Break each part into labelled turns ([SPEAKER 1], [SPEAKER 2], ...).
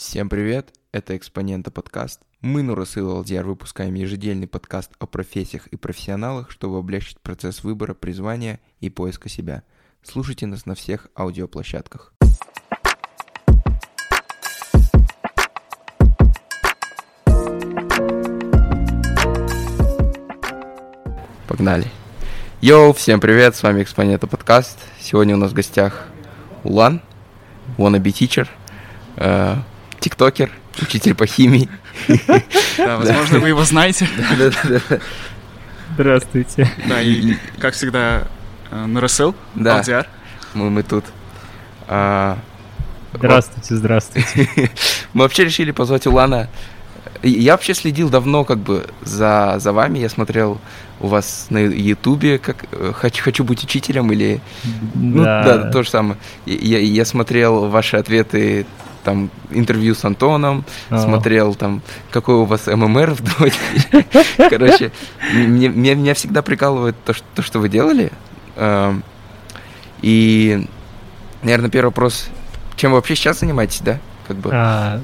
[SPEAKER 1] Всем привет, это Экспонента подкаст. Мы, Нурасыл Алдиар, выпускаем ежедельный подкаст о профессиях и профессионалах, чтобы облегчить процесс выбора, призвания и поиска себя. Слушайте нас на всех аудиоплощадках. Погнали. Йоу, всем привет, с вами Экспонента подкаст. Сегодня у нас в гостях Улан, wannabe teacher, э, тиктокер, учитель по химии.
[SPEAKER 2] Да, возможно, вы его знаете.
[SPEAKER 3] Здравствуйте.
[SPEAKER 2] Да, и, как всегда, э, Нурасыл,
[SPEAKER 1] Да.
[SPEAKER 2] Алдиар.
[SPEAKER 1] Мы, мы тут. А,
[SPEAKER 3] Здравствуйте, здравствуйте.
[SPEAKER 1] Мы вообще решили позвать Улана. Я вообще следил давно как бы за, за вами. Я смотрел у вас на Ютубе, как э, хочу, хочу быть учителем или... Ну, да, то же самое. Я, я смотрел ваши ответы, там, интервью с Антоном,
[SPEAKER 3] А.
[SPEAKER 1] смотрел там, какой у вас ММР в доте. Короче, мне, мне- меня всегда прикалывает то, что, то, что вы делали. Эм, И, наверное, первый вопрос, чем вы вообще сейчас занимаетесь, да? Как бы,
[SPEAKER 3] А,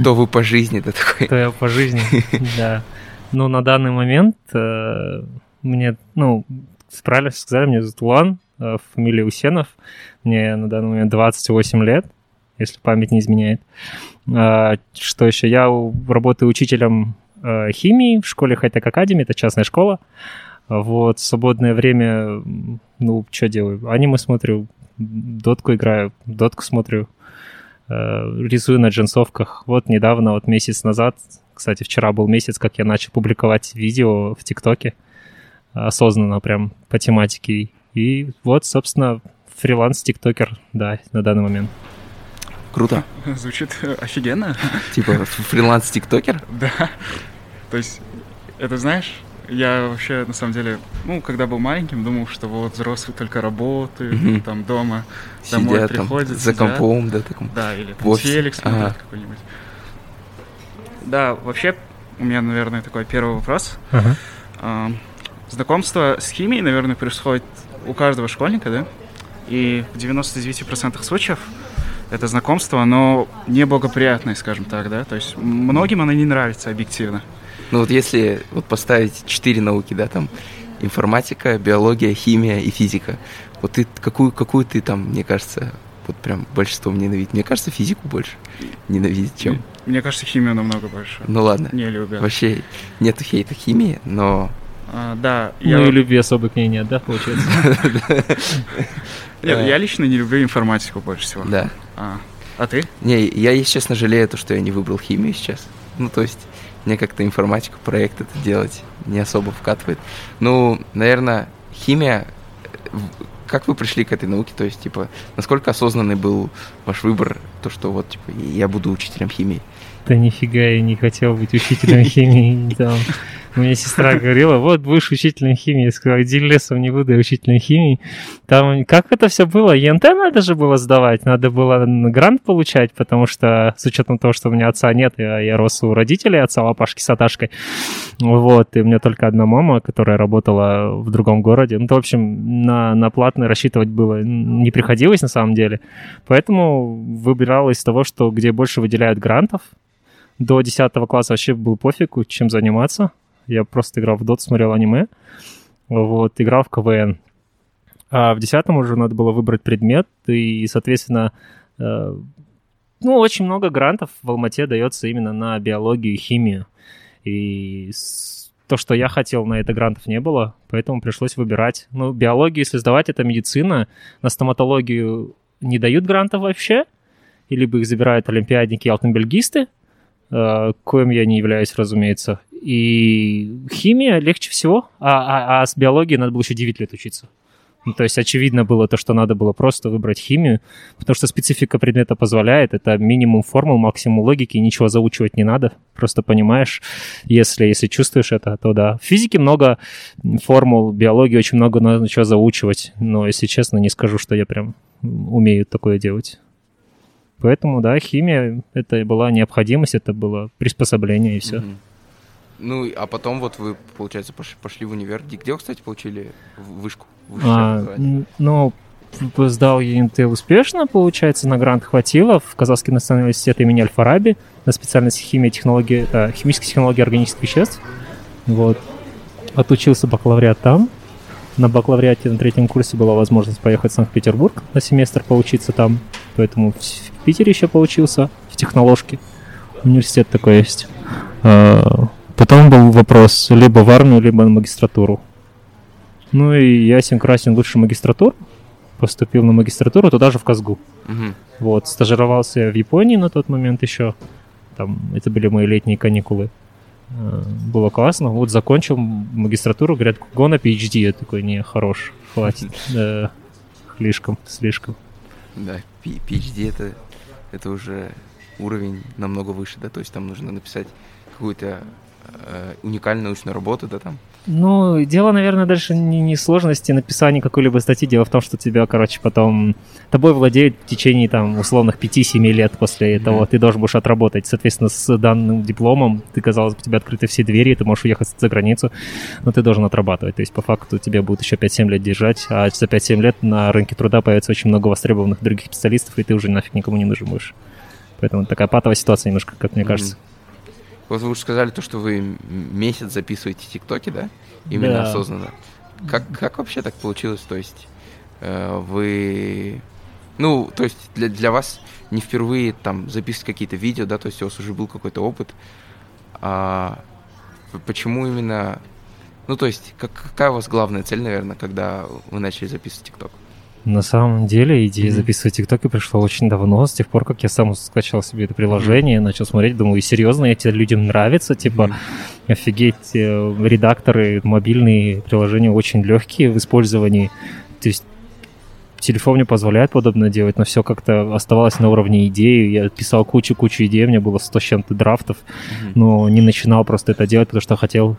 [SPEAKER 1] кто вы по жизни, да, такой?
[SPEAKER 3] кто я по жизни, да. Ну, на данный момент э, мне, ну, правильно сказали, меня зовут Улан, э, фамилия Усенов. Мне на данный момент 28 лет, если память не изменяет. А, Что еще? Я работаю учителем э, химии в школе Хайтек Академи, это частная школа. Вот, свободное время, ну, что делаю? Аниме смотрю, дотку играю, дотку смотрю, э, рисую на джинсовках. Вот недавно, вот месяц назад, кстати, вчера был месяц, как я начал публиковать видео в ТикТоке, осознанно прям по тематике. И вот, собственно, фриланс-тиктокер, да, на данный момент.
[SPEAKER 1] Круто.
[SPEAKER 2] Звучит офигенно.
[SPEAKER 1] Типа фриланс-тиктокер?
[SPEAKER 2] Да. То есть, это знаешь, я вообще, на самом деле, ну, когда был маленьким, думал, что вот взрослые только работают,
[SPEAKER 1] Мгм.
[SPEAKER 2] там дома, домой
[SPEAKER 1] Сидят там
[SPEAKER 2] приходят,
[SPEAKER 1] за
[SPEAKER 2] сидят.
[SPEAKER 1] компом, да, таком.
[SPEAKER 2] Да, или там
[SPEAKER 1] офисе.
[SPEAKER 2] телек смотрят
[SPEAKER 1] Ага.
[SPEAKER 2] какой-нибудь. Да, вообще, у меня, наверное, такой первый вопрос.
[SPEAKER 3] Ага.
[SPEAKER 2] А, Знакомство с химией, наверное, происходит у каждого школьника, да? И в 99% случаев это знакомство, оно неблагоприятное, скажем так, да? То есть многим оно не нравится объективно.
[SPEAKER 1] Ну вот если вот поставить четыре науки, да, там информатика, биология, химия и физика, вот ты какую, какую ты там, мне кажется, вот прям большинством ненавидит? Мне кажется, физику больше ненавидит, чем...
[SPEAKER 2] Мне кажется, химию намного больше.
[SPEAKER 1] Ну ладно,
[SPEAKER 2] Не любят.
[SPEAKER 1] вообще нету хейта химии, но...
[SPEAKER 2] А, да,
[SPEAKER 3] Ну
[SPEAKER 2] я,
[SPEAKER 3] и любви особой к ней нет, да, получается?
[SPEAKER 2] Нет, я лично не люблю информатику больше всего.
[SPEAKER 1] Да.
[SPEAKER 2] А, а ты?
[SPEAKER 1] Не, я, если честно, жалею то, что я не выбрал химию сейчас. Ну, то есть, мне как-то информатику, проект это делать не особо вкатывает. Ну, наверное, химия... э, Как вы пришли к этой науке? То есть, типа, насколько осознанный был ваш выбор, то, что вот, типа, я буду учителем химии?
[SPEAKER 3] Да нифига я не хотел быть учителем химии. Меня сестра говорила, вот будешь учителем химии. Я сказал, иди лесом, не буду я учителем химии. Там, как это все было? ЕНТ надо же было сдавать, надо было грант получать, потому что с учетом того, что у меня отца нет, я, я рос у родителей отца, папашки с Аташкой. Вот, и у меня только одна мама, которая работала в другом городе. Ну, то, в общем, на, на платное рассчитывать было не приходилось на самом деле. Поэтому выбирал из того, что где больше выделяют грантов. До 10 класса вообще был пофигу, чем заниматься. Я просто играл в дот, смотрел аниме. Вот, играл в КВН. А в 10 уже надо было выбрать предмет, и, соответственно, э, ну, очень много грантов в Алмате дается именно на биологию и химию. И то, что я хотел, на это грантов не было, поэтому пришлось выбирать. Ну, биологию, если сдавать, это медицина. На стоматологию не дают грантов вообще, и либо их забирают олимпиадники и алтенбельгисты, э, коим я не являюсь, разумеется. И химия легче всего, а, а- а с биологией надо было еще 9 лет учиться. Ну, то есть очевидно было то, что надо было просто выбрать химию, потому что специфика предмета позволяет. Это минимум формул, максимум логики, ничего заучивать не надо. Просто понимаешь, если, если чувствуешь это, то да. В физике много формул, биологии очень много надо чего заучивать. Но, если честно, не скажу, что я прям умею такое делать. Поэтому, да, химия — это была необходимость, это было приспособление, и все.
[SPEAKER 1] Мгм. Ну, а потом вот вы, получается, пош- пошли в универ. Где, вы, кстати, получили вышку?
[SPEAKER 3] А, ну, сдал ЕНТ успешно, получается, на грант хватило. В Казахский национальный университет имени Аль-Фараби на специальности химия, технологии, э, химические технологии органических веществ. Вот. Отучился бакалавриат там. На бакалавриате на третьем курсе была возможность поехать в Санкт-Петербург на семестр поучиться там. Поэтому в Питере еще поучился, в техноложке. Университет такой есть. Потом был вопрос либо в армию, либо на магистратуру. Ну и ясен красен лучше магистратур. Поступил на магистратуру, туда же в Казгу.
[SPEAKER 1] Мгм.
[SPEAKER 3] Вот, стажировался в Японии на тот момент еще. Там, это были мои летние каникулы. Э, Было классно. Вот закончил магистратуру, говорят, го на PhD. Я такой, не, хорош, хватит. Слишком, слишком.
[SPEAKER 1] Да, PhD это, это уже уровень намного выше, да, то есть там нужно написать какую-то э, уникальную научную работу, да, там.
[SPEAKER 3] Ну, дело, наверное, дальше не, не сложности написания какой-либо статьи. Дело в том, что тебя, короче, потом тобой владеют в течение там условных 5-7 лет после этого. Ты должен будешь отработать. Соответственно, с данным дипломом ты, казалось бы, тебе открыты все двери, ты можешь уехать за границу, но ты должен отрабатывать. То есть, по факту, тебя будут еще 5-7 лет держать, а за 5-7 лет на рынке труда появится очень много востребованных других специалистов, и ты уже нафиг никому не нужен будешь. Поэтому такая патовая ситуация немножко, как мне
[SPEAKER 1] Мгм.
[SPEAKER 3] кажется.
[SPEAKER 1] Вот вы уже сказали то, что вы месяц записываете тиктоки, да? Именно
[SPEAKER 3] Да.
[SPEAKER 1] осознанно. Как, как вообще так получилось? То есть э, вы... Ну, то есть для, для вас не впервые там записывать какие-то видео, да, то есть у вас уже был какой-то опыт. А почему именно... Ну, то есть, как, какая у вас главная цель, наверное, когда вы начали записывать ТикТок?
[SPEAKER 3] На самом деле идея
[SPEAKER 1] Мгм.
[SPEAKER 3] записывать ТикТоки пришла очень давно, с тех пор, как я сам скачал себе это приложение, начал смотреть, думаю, и серьезно, эти людям нравится, типа,
[SPEAKER 1] Мгм.
[SPEAKER 3] офигеть, э, редакторы, мобильные приложения очень легкие в использовании, то есть телефон мне позволяет подобное делать, но все как-то оставалось на уровне идеи, я писал кучу-кучу идей, у меня было 100 с чем-то драфтов,
[SPEAKER 1] Мгм.
[SPEAKER 3] но не начинал просто это делать, потому что хотел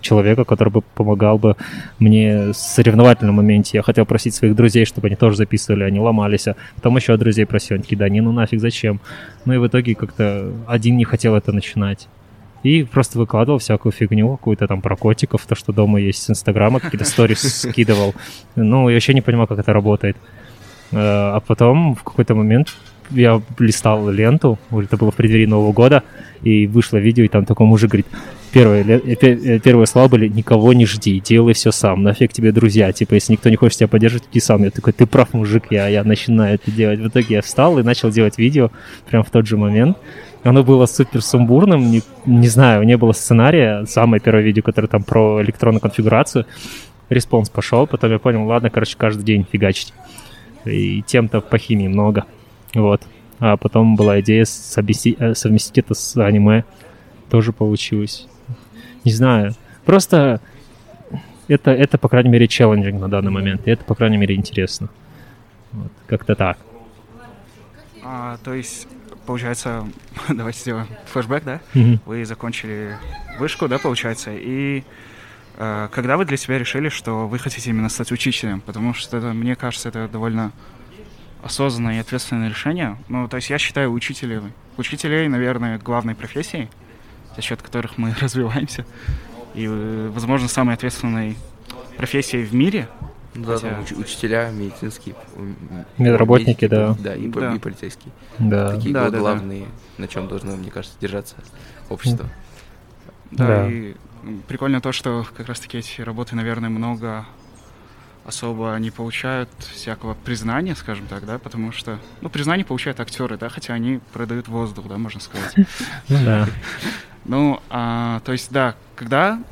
[SPEAKER 3] человека, который бы помогал бы мне в соревновательном моменте. Я хотел просить своих друзей, чтобы они тоже записывали, они ломались. А потом еще друзей просил, они такие, да не, ну нафиг, зачем? Ну и в итоге как-то один не хотел это начинать. И просто выкладывал всякую фигню, какую-то там про котиков, то, что дома есть с Инстаграма, какие-то сторис скидывал. Ну, я вообще не понимал, как это работает. Э, А потом в какой-то момент я листал ленту, это было в преддверии Нового года, и вышло видео, и там такой мужик говорит, первые, э, э, первые слова были «никого не жди, делай все сам, нафиг тебе друзья, типа, если никто не хочет тебя поддерживать, иди сам». Я такой, ты прав, мужик, я, я начинаю это делать. В итоге я встал и начал делать видео прям в тот же момент. Оно было супер сумбурным, не, не знаю, не было сценария. Самое первое видео, которое там про электронную конфигурацию. Респонс пошел, потом я понял, ладно, короче, каждый день фигачить. И тем-то по химии много. Вот. А потом была идея совместить, э, совместить это с аниме. Тоже получилось. Не знаю. Просто это, это по крайней мере, челленджинг на данный момент. И это, по крайней мере, интересно. Вот. Как-то так.
[SPEAKER 2] А, то есть, получается, давайте сделаем флешбэк, да?
[SPEAKER 3] Мгм.
[SPEAKER 2] Вы закончили вышку, да, получается, и э, когда вы для себя решили, что вы хотите именно стать учителем? Потому что это, мне кажется, это довольно осознанное и ответственное решение. Ну, то есть я считаю учителей, учителей, наверное, главной профессией, за счет которых мы развиваемся. И, э, возможно, самой ответственной профессией в мире.
[SPEAKER 1] Да,
[SPEAKER 2] Хотя-
[SPEAKER 1] там уч- учителя, медицинские,
[SPEAKER 3] Медработники, да.
[SPEAKER 1] Да, и,
[SPEAKER 2] Да.
[SPEAKER 1] и полицейские.
[SPEAKER 3] Да.
[SPEAKER 1] Такие
[SPEAKER 2] Да, да, да.
[SPEAKER 1] главные, на чем должно, мне кажется, держаться общество.
[SPEAKER 2] Да,
[SPEAKER 3] Да.
[SPEAKER 2] и прикольно то, что как раз-таки эти работы, наверное, много особо не получают всякого признания, скажем так, да, потому что, ну, признание получают актеры, да, хотя они продают воздух, да, можно сказать.
[SPEAKER 3] Ну да.
[SPEAKER 2] Ну, а, то есть, да, когда,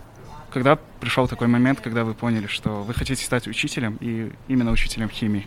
[SPEAKER 2] когда пришел такой момент, когда вы поняли, что вы хотите стать учителем, и именно учителем химии?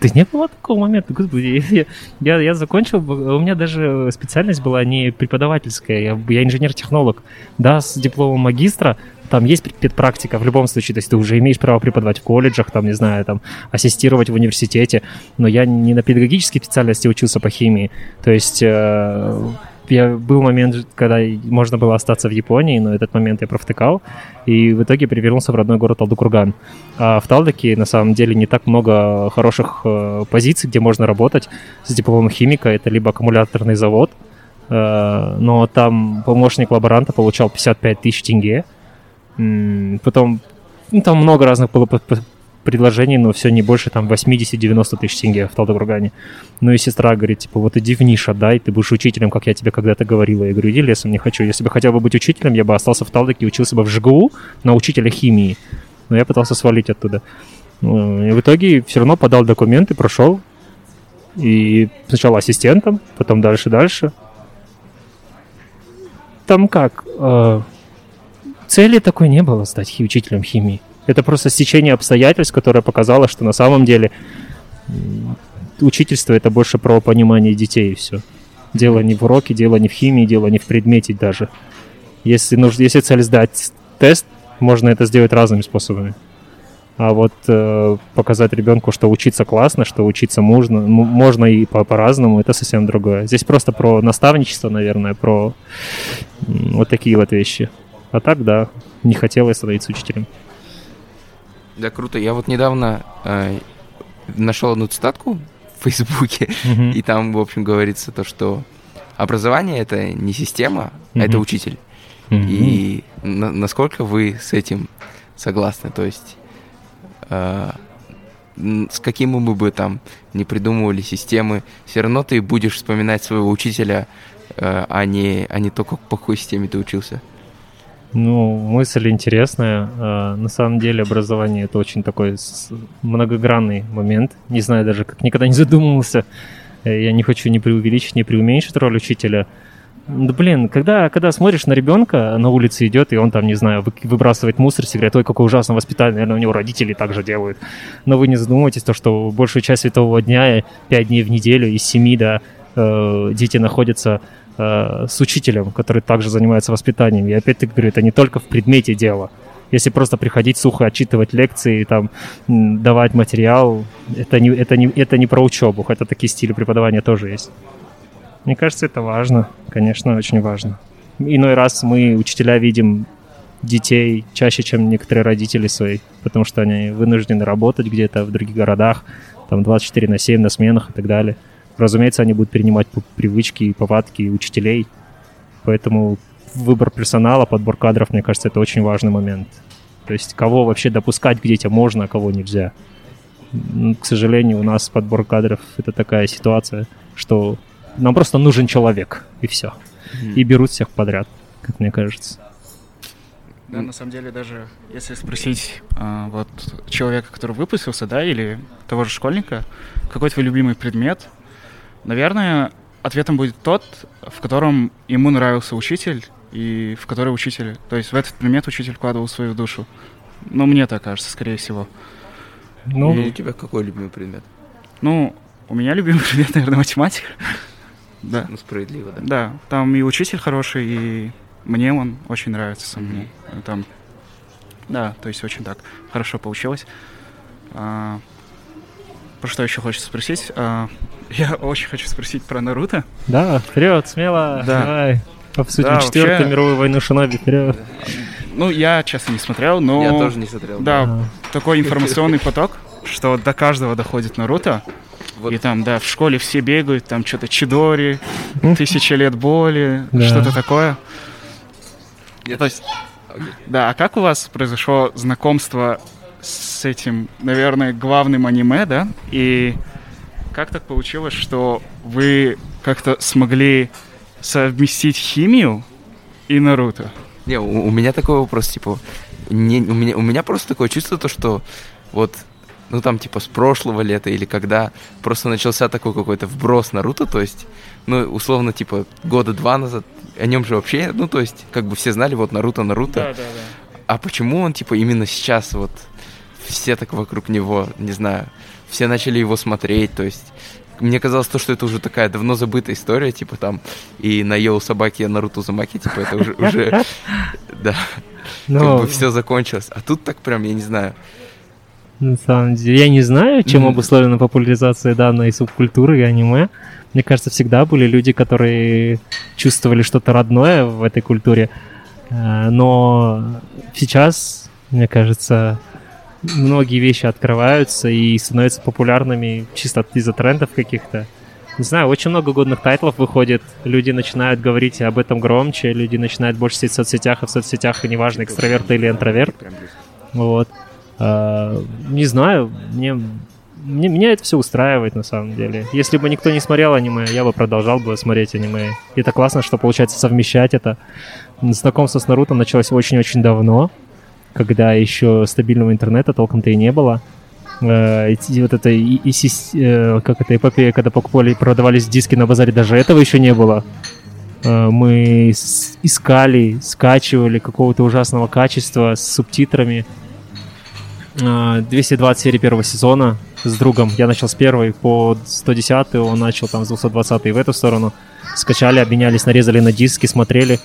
[SPEAKER 3] Да не было такого момента, господи. Я, я, закончил, у меня даже специальность была не преподавательская, я, я инженер-технолог. Да, с дипломом магистра, там есть педпрактика в любом случае, то есть ты уже имеешь право преподавать в колледжах, там, не знаю, там, ассистировать в университете, но я не на педагогической специальности учился по химии, то есть э, я, был момент, когда можно было остаться в Японии, но этот момент я провтыкал, и в итоге перевернулся в родной город Алдукурган. А в Талдоке на самом деле не так много хороших э, позиций, где можно работать с дипломом химика. Это либо аккумуляторный завод, э, но там помощник лаборанта получал 55 тысяч тенге. Потом ну, там много разных было предложений, но все не больше там 80-90 тысяч тенге в Талдыкургане. Ну и сестра говорит, типа, вот иди в ниш отдай, ты будешь учителем, как я тебе когда-то говорила. Я говорю, иди лесом, не хочу. Если бы хотел бы быть учителем, я бы остался в Талдыке учился бы в ЖГУ на учителя химии. Но я пытался свалить оттуда. Ну, и в итоге все равно подал документы, прошел. И сначала ассистентом, потом дальше-дальше. Там как? Цели такой не было стать учителем химии. Это просто стечение обстоятельств, которое показало, что на самом деле учительство это больше про понимание детей и все. Дело не в уроке, дело не в химии, дело не в предмете даже. Если, нужно, если цель сдать тест, можно это сделать разными способами. А вот э, показать ребенку, что учиться классно, что учиться можно, можно и по- по-разному, это совсем другое. Здесь просто про наставничество, наверное, про вот такие вот вещи. А так, да, не хотелось становиться учителем.
[SPEAKER 1] Да, круто. Я вот недавно э, нашел одну цитатку в Фейсбуке, mm-hmm. и там, в общем, говорится то, что образование это не система, mm-hmm. а это учитель. Mm-hmm. И на- насколько вы с этим согласны? То есть э, с какими мы бы там не придумывали системы, все равно ты будешь вспоминать своего учителя, э, а не, а не то, как по какой системе ты учился.
[SPEAKER 3] Ну, мысль интересная. А, на самом деле образование это очень такой многогранный момент. Не знаю даже, как никогда не задумывался. Э, я не хочу ни преувеличить, ни преуменьшить роль учителя. Да блин, когда, когда смотришь на ребенка, на улице идет, и он там, не знаю, выбрасывает мусор, все говорят, ой, какое ужасное воспитание, наверное, у него родители так же делают. Но вы не задумываетесь, то, что большую часть светового дня, пять дней в неделю, из семи, да, э, дети находятся э, с учителем, который также занимается воспитанием. И опять-таки говорю, это не только в предмете дела. Если просто приходить сухо, отчитывать лекции, там, давать материал, это не, это, не, это не про учебу, хотя такие стили преподавания тоже есть. Мне кажется, это важно, конечно, очень важно. Иной раз мы, учителя, видим детей чаще, чем некоторые родители свои, потому что они вынуждены работать где-то в других городах, там 24 на 7 на сменах и так далее. Разумеется, они будут перенимать привычки и повадки учителей. Поэтому выбор персонала, подбор кадров, мне кажется, это очень важный момент. То есть кого вообще допускать к детям можно, а кого нельзя. Ну, к сожалению, у нас подбор кадров это такая ситуация, что нам просто нужен человек, и все. Mm. И берут всех подряд, как мне кажется.
[SPEAKER 2] Да, на самом деле, даже если спросить а, вот человека, который выпустился, да, или того же школьника, какой твой любимый предмет, Наверное, ответом будет тот, в котором ему нравился учитель, и в который учитель, то есть в этот предмет учитель вкладывал свою душу. Ну, мне так кажется, скорее всего.
[SPEAKER 1] Ну, и... у тебя какой любимый предмет?
[SPEAKER 2] Ну, у меня любимый предмет, наверное, математика. да.
[SPEAKER 1] Ну, справедливо, да.
[SPEAKER 2] Да, там и учитель хороший, и мне он очень нравится сам. Mm-hmm. Там, да, то есть очень так хорошо получилось. А, про что еще хочется спросить? А, я очень хочу спросить про Наруто.
[SPEAKER 3] Да, вперед, смело, да. давай. Обсудим да, четвертую вообще... мировую войну Шиноби, вперед.
[SPEAKER 2] Ну, я, честно, не смотрел, но...
[SPEAKER 1] Я тоже не смотрел.
[SPEAKER 2] Да, да. такой информационный поток, что до каждого доходит Наруто. Вот. И там, да, в школе все бегают, там что-то Чидори, Тысяча лет боли, да. что-то такое. Я... То есть, да, а как у вас произошло знакомство с этим, наверное, главным аниме, да? И как так получилось, что вы как-то смогли совместить химию и Наруто?
[SPEAKER 1] Не, у, у меня такой вопрос, типа, не, у, меня, у меня просто такое чувство, то, что вот, ну там, типа, с прошлого лета или когда просто начался такой какой-то вброс Наруто, то есть, ну, условно, типа, года два назад, о нем же вообще, ну, то есть, как бы все знали, вот, Наруто, Наруто.
[SPEAKER 2] Да, да, да.
[SPEAKER 1] А почему он, типа, именно сейчас вот все так вокруг него, не знаю, все начали его смотреть, то есть мне казалось то, что это уже такая давно забытая история, типа там и на Йоу собаки Наруто Замаки, типа это уже, уже да, Но... как бы все закончилось. А тут так прям, я не знаю.
[SPEAKER 3] На самом деле, я не знаю, чем обусловлена популяризация данной субкультуры и аниме. Мне кажется, всегда были люди, которые чувствовали что-то родное в этой культуре. Э, но сейчас, мне кажется, многие вещи открываются и становятся популярными чисто из-за трендов каких-то. Не знаю, очень много годных тайтлов выходит, люди начинают говорить об этом громче, люди начинают больше сидеть в соцсетях, а в соцсетях, и неважно, экстраверты или интроверт. Вот. Э, не знаю, мне, мне, меня это все устраивает на самом деле. Если бы никто не смотрел аниме, я бы продолжал бы смотреть аниме. И это классно, что получается совмещать это. Знакомство с Наруто началось очень-очень давно, когда еще стабильного интернета толком-то и не было. Э, вот это и, и, э, как это эпопея, когда покупали, продавались диски на базаре, даже этого еще не было. Э, мы искали, скачивали какого-то ужасного качества с субтитрами. 220 серий первого сезона с другом. Я начал с первой по 110, он начал там с 220 в эту сторону. Скачали, обменялись, нарезали на диски, смотрели.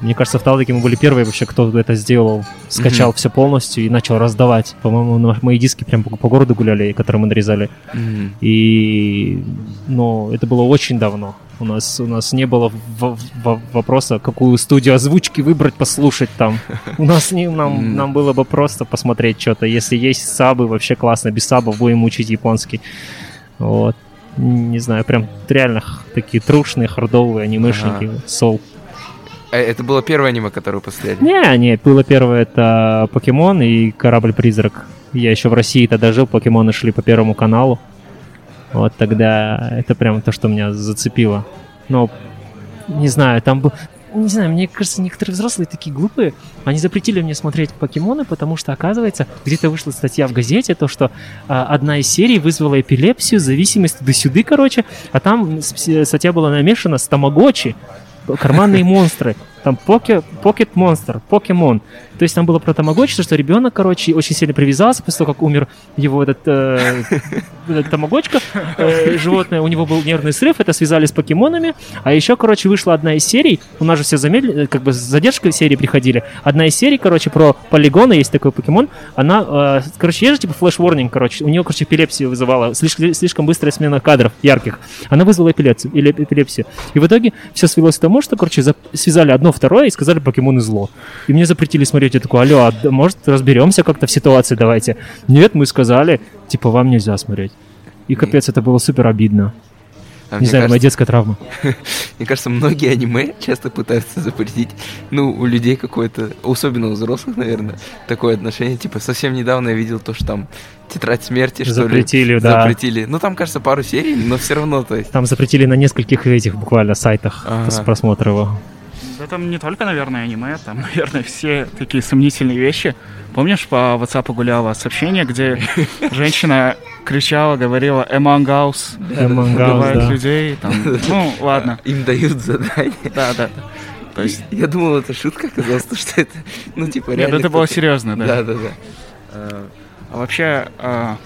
[SPEAKER 3] Мне кажется, в Талдыке мы были первые вообще, кто это сделал. Скачал mm-hmm. все полностью и начал раздавать. По-моему, мои диски прям по, по городу гуляли, которые мы нарезали. Mm-hmm. И, ну, это было очень давно. У нас, у нас не было в, в, вопроса, какую студию озвучки выбрать, послушать там. У нас не, нам, нам было бы просто посмотреть что-то. Если есть сабы, вообще классно. Без сабов будем учить японский. Вот. Не знаю, прям реально такие трушные, хардовые анимешники. Ага. Soul.
[SPEAKER 1] А это было первое аниме, которое посмотрели?
[SPEAKER 3] Не, не, было первое это Покемон и Корабль-призрак. Я еще в России тогда жил, покемоны шли по Первому каналу. Вот тогда это прям то, что меня зацепило. Но, не знаю, там был... Не знаю, мне кажется, некоторые взрослые такие глупые. Они запретили мне смотреть покемоны, потому что, оказывается, где-то вышла статья в газете, то, что а, одна из серий вызвала эпилепсию, зависимость до-сюды, короче, а там статья была намешана с тамагочи, карманные монстры там поке, Pocket Monster, покемон. То есть там было про тамагочи, что ребенок, короче, очень сильно привязался после того, как умер его этот, э, тамагочка, э, животное, у него был нервный срыв, это связали с покемонами, а еще, короче, вышла одна из серий, у нас же все замедлили, э, как бы с задержкой серии приходили, одна из серий, короче, про полигоны, есть такой покемон, она, короче, есть же типа флеш-ворнинг, короче, у нее, короче, эпилепсию вызывала, слишком, слишком быстрая смена кадров ярких, она вызвала эпилепсию, эпилепсию. И в итоге все свелось к тому, что, короче, связали одно второе и сказали покемоны зло. И мне запретили смотреть. Я такой, алло, а может разберемся как-то в ситуации, давайте. Нет, мы сказали, типа, вам нельзя смотреть. И капец, это было супер обидно. А не знаю, кажется, моя детская травма.
[SPEAKER 1] Мне кажется, многие аниме часто пытаются запретить, ну, у людей какое-то, особенно у взрослых, наверное, такое отношение. Типа, совсем недавно я видел то, что там Тетрадь смерти, что
[SPEAKER 3] запретили,
[SPEAKER 1] ли?
[SPEAKER 3] Да.
[SPEAKER 1] Запретили. Ну, там, кажется, пару серий, но все равно, то есть.
[SPEAKER 3] Там запретили на нескольких этих буквально сайтах ага. просмотра его.
[SPEAKER 2] Да там не только, наверное, аниме, там, наверное, все такие сомнительные вещи. Помнишь, по WhatsApp гуляло сообщение, где женщина кричала, говорила «Among Us», убивает да. людей, там, ну, ладно.
[SPEAKER 1] Им дают задание.
[SPEAKER 2] Да, да.
[SPEAKER 1] То есть... Я думал, это шутка оказалось, что это, ну, типа,
[SPEAKER 2] Нет, это было серьезно, да.
[SPEAKER 1] Да, да, да.
[SPEAKER 2] А, а вообще, а,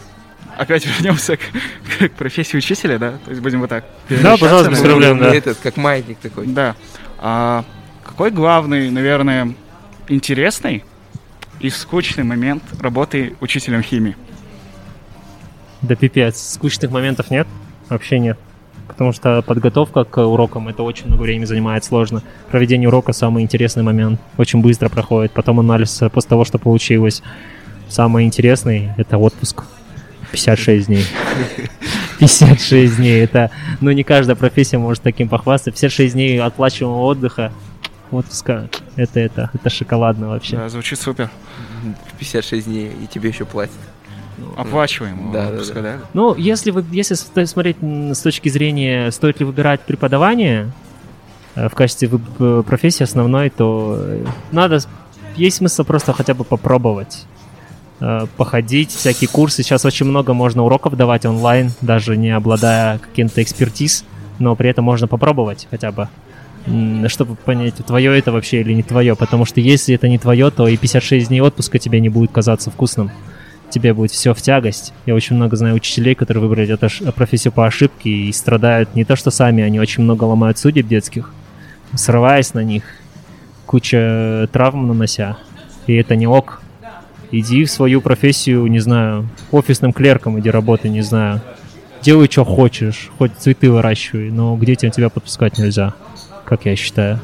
[SPEAKER 2] опять вернемся к, к профессии учителя, да? То есть будем вот так.
[SPEAKER 3] Да, пожалуйста, проблем, да.
[SPEAKER 1] Этот, как маятник такой.
[SPEAKER 2] Да. А, какой главный, наверное, интересный и скучный момент работы учителем химии?
[SPEAKER 3] Да пипец, скучных моментов нет, вообще нет. Потому что подготовка к урокам это очень много времени занимает сложно. Проведение урока самый интересный момент, очень быстро проходит. Потом анализ после того, что получилось. Самый интересный это отпуск. 56 дней. 56 дней. Это, ну, не каждая профессия может таким похвастаться. 56 дней отплачиваемого отдыха отпуска. Это, это, это шоколадно вообще.
[SPEAKER 2] Да, звучит супер.
[SPEAKER 1] 56 дней, и тебе еще платят.
[SPEAKER 2] Оплачиваемого да, отпуска, да, да.
[SPEAKER 3] да? Ну, если, вы, если смотреть с точки зрения, стоит ли выбирать преподавание э, в качестве профессии основной, то э, надо, есть смысл просто хотя бы попробовать э, походить, всякие курсы. Сейчас очень много можно уроков давать онлайн, даже не обладая каким-то экспертиз, но при этом можно попробовать хотя бы чтобы понять, твое это вообще или не твое. Потому что если это не твое, то и 56 дней отпуска тебе не будет казаться вкусным. Тебе будет все в тягость. Я очень много знаю учителей, которые выбрали эту профессию по ошибке и страдают не то что сами, они очень много ломают судеб детских, срываясь на них, куча травм нанося. И это не ок. Иди в свою профессию, не знаю, офисным клерком иди работай, не знаю. Делай, что хочешь, хоть цветы выращивай, но к детям тебя подпускать нельзя как я считаю.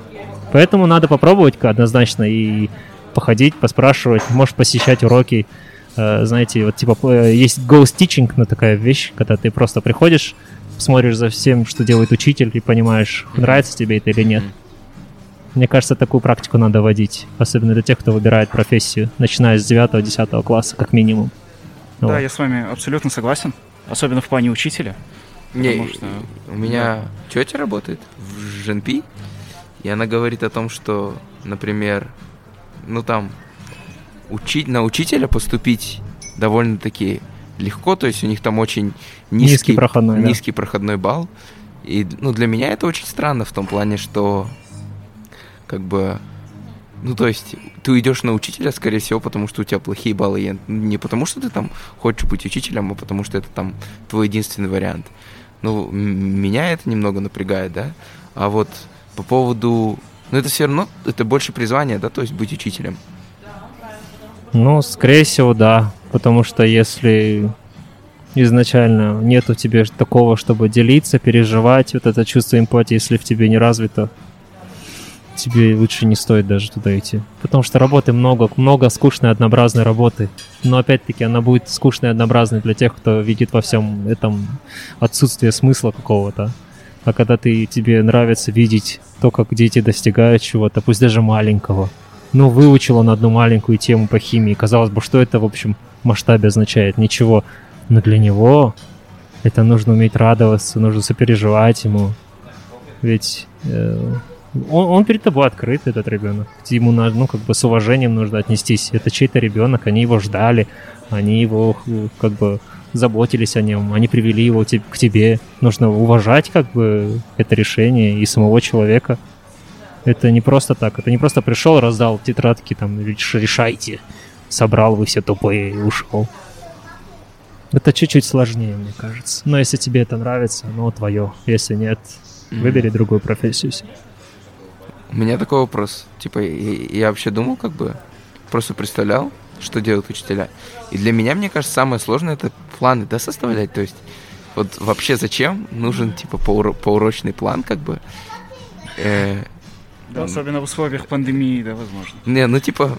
[SPEAKER 3] Поэтому надо попробовать однозначно и походить, поспрашивать, может посещать уроки. Э, знаете, вот типа э, есть ghost teaching, ну такая вещь, когда ты просто приходишь, смотришь за всем, что делает учитель, и понимаешь, нравится тебе это или нет. Мне кажется, такую практику надо вводить, особенно для тех, кто выбирает профессию, начиная с 9-10 класса, как минимум.
[SPEAKER 2] Да,
[SPEAKER 3] Вот.
[SPEAKER 2] я с вами абсолютно согласен, особенно в плане учителя.
[SPEAKER 1] Не,
[SPEAKER 2] что-
[SPEAKER 1] у меня тетя работает в ЖНП, и она говорит о том, что, например, ну там, учить, на учителя поступить довольно-таки легко, то есть у них там очень низкий,
[SPEAKER 3] Низкий проходной, да.
[SPEAKER 1] низкий проходной балл. И ну, для меня это очень странно в том плане, что как бы ну, то есть, ты уйдешь на учителя, скорее всего, потому что у тебя плохие баллы. И Не потому, что ты там хочешь быть учителем, а потому что это там твой единственный вариант. Ну, меня это немного напрягает, да. А вот по поводу... Ну, это все равно, это больше призвание, да, то есть быть учителем.
[SPEAKER 3] Ну, скорее всего, да. Потому что если изначально нет у тебя такого, чтобы делиться, переживать, вот это чувство эмпатии, если в тебе не развито, тебе лучше не стоит даже туда идти. Потому что работы много, много скучной, однообразной работы. Но опять-таки она будет скучной однообразной для тех, кто видит во всем этом отсутствие смысла какого-то. А когда ты, тебе нравится видеть то, как дети достигают чего-то, пусть даже маленького, ну, выучил он одну маленькую тему по химии. Казалось бы, что это, в общем, масштабе означает? Ничего. Но для него это нужно уметь радоваться, нужно сопереживать ему. Ведь э, он, он перед тобой открыт, этот ребенок. Ему ну, как бы с уважением нужно отнестись. Это чей-то ребенок, они его ждали, они его, как бы, заботились о нем, они привели его к тебе. Нужно уважать, как бы, это решение и самого человека. Это не просто так. Это не просто пришел, раздал тетрадки, там, реш- решайте. Собрал, вы все тупые и ушел. Это чуть-чуть сложнее, мне кажется. Но если тебе это нравится, ну, твое. Если нет, выбери другую профессию. себе.
[SPEAKER 1] У меня такой вопрос. Типа, я, я вообще думал, как бы, просто представлял, что делают учителя. И для меня, мне кажется, самое сложное это планы, да, составлять. То есть, вот вообще зачем нужен, типа, поуро- поурочный план, как бы. Э,
[SPEAKER 2] Да, особенно в условиях пандемии, да, возможно.
[SPEAKER 1] не, ну, типа,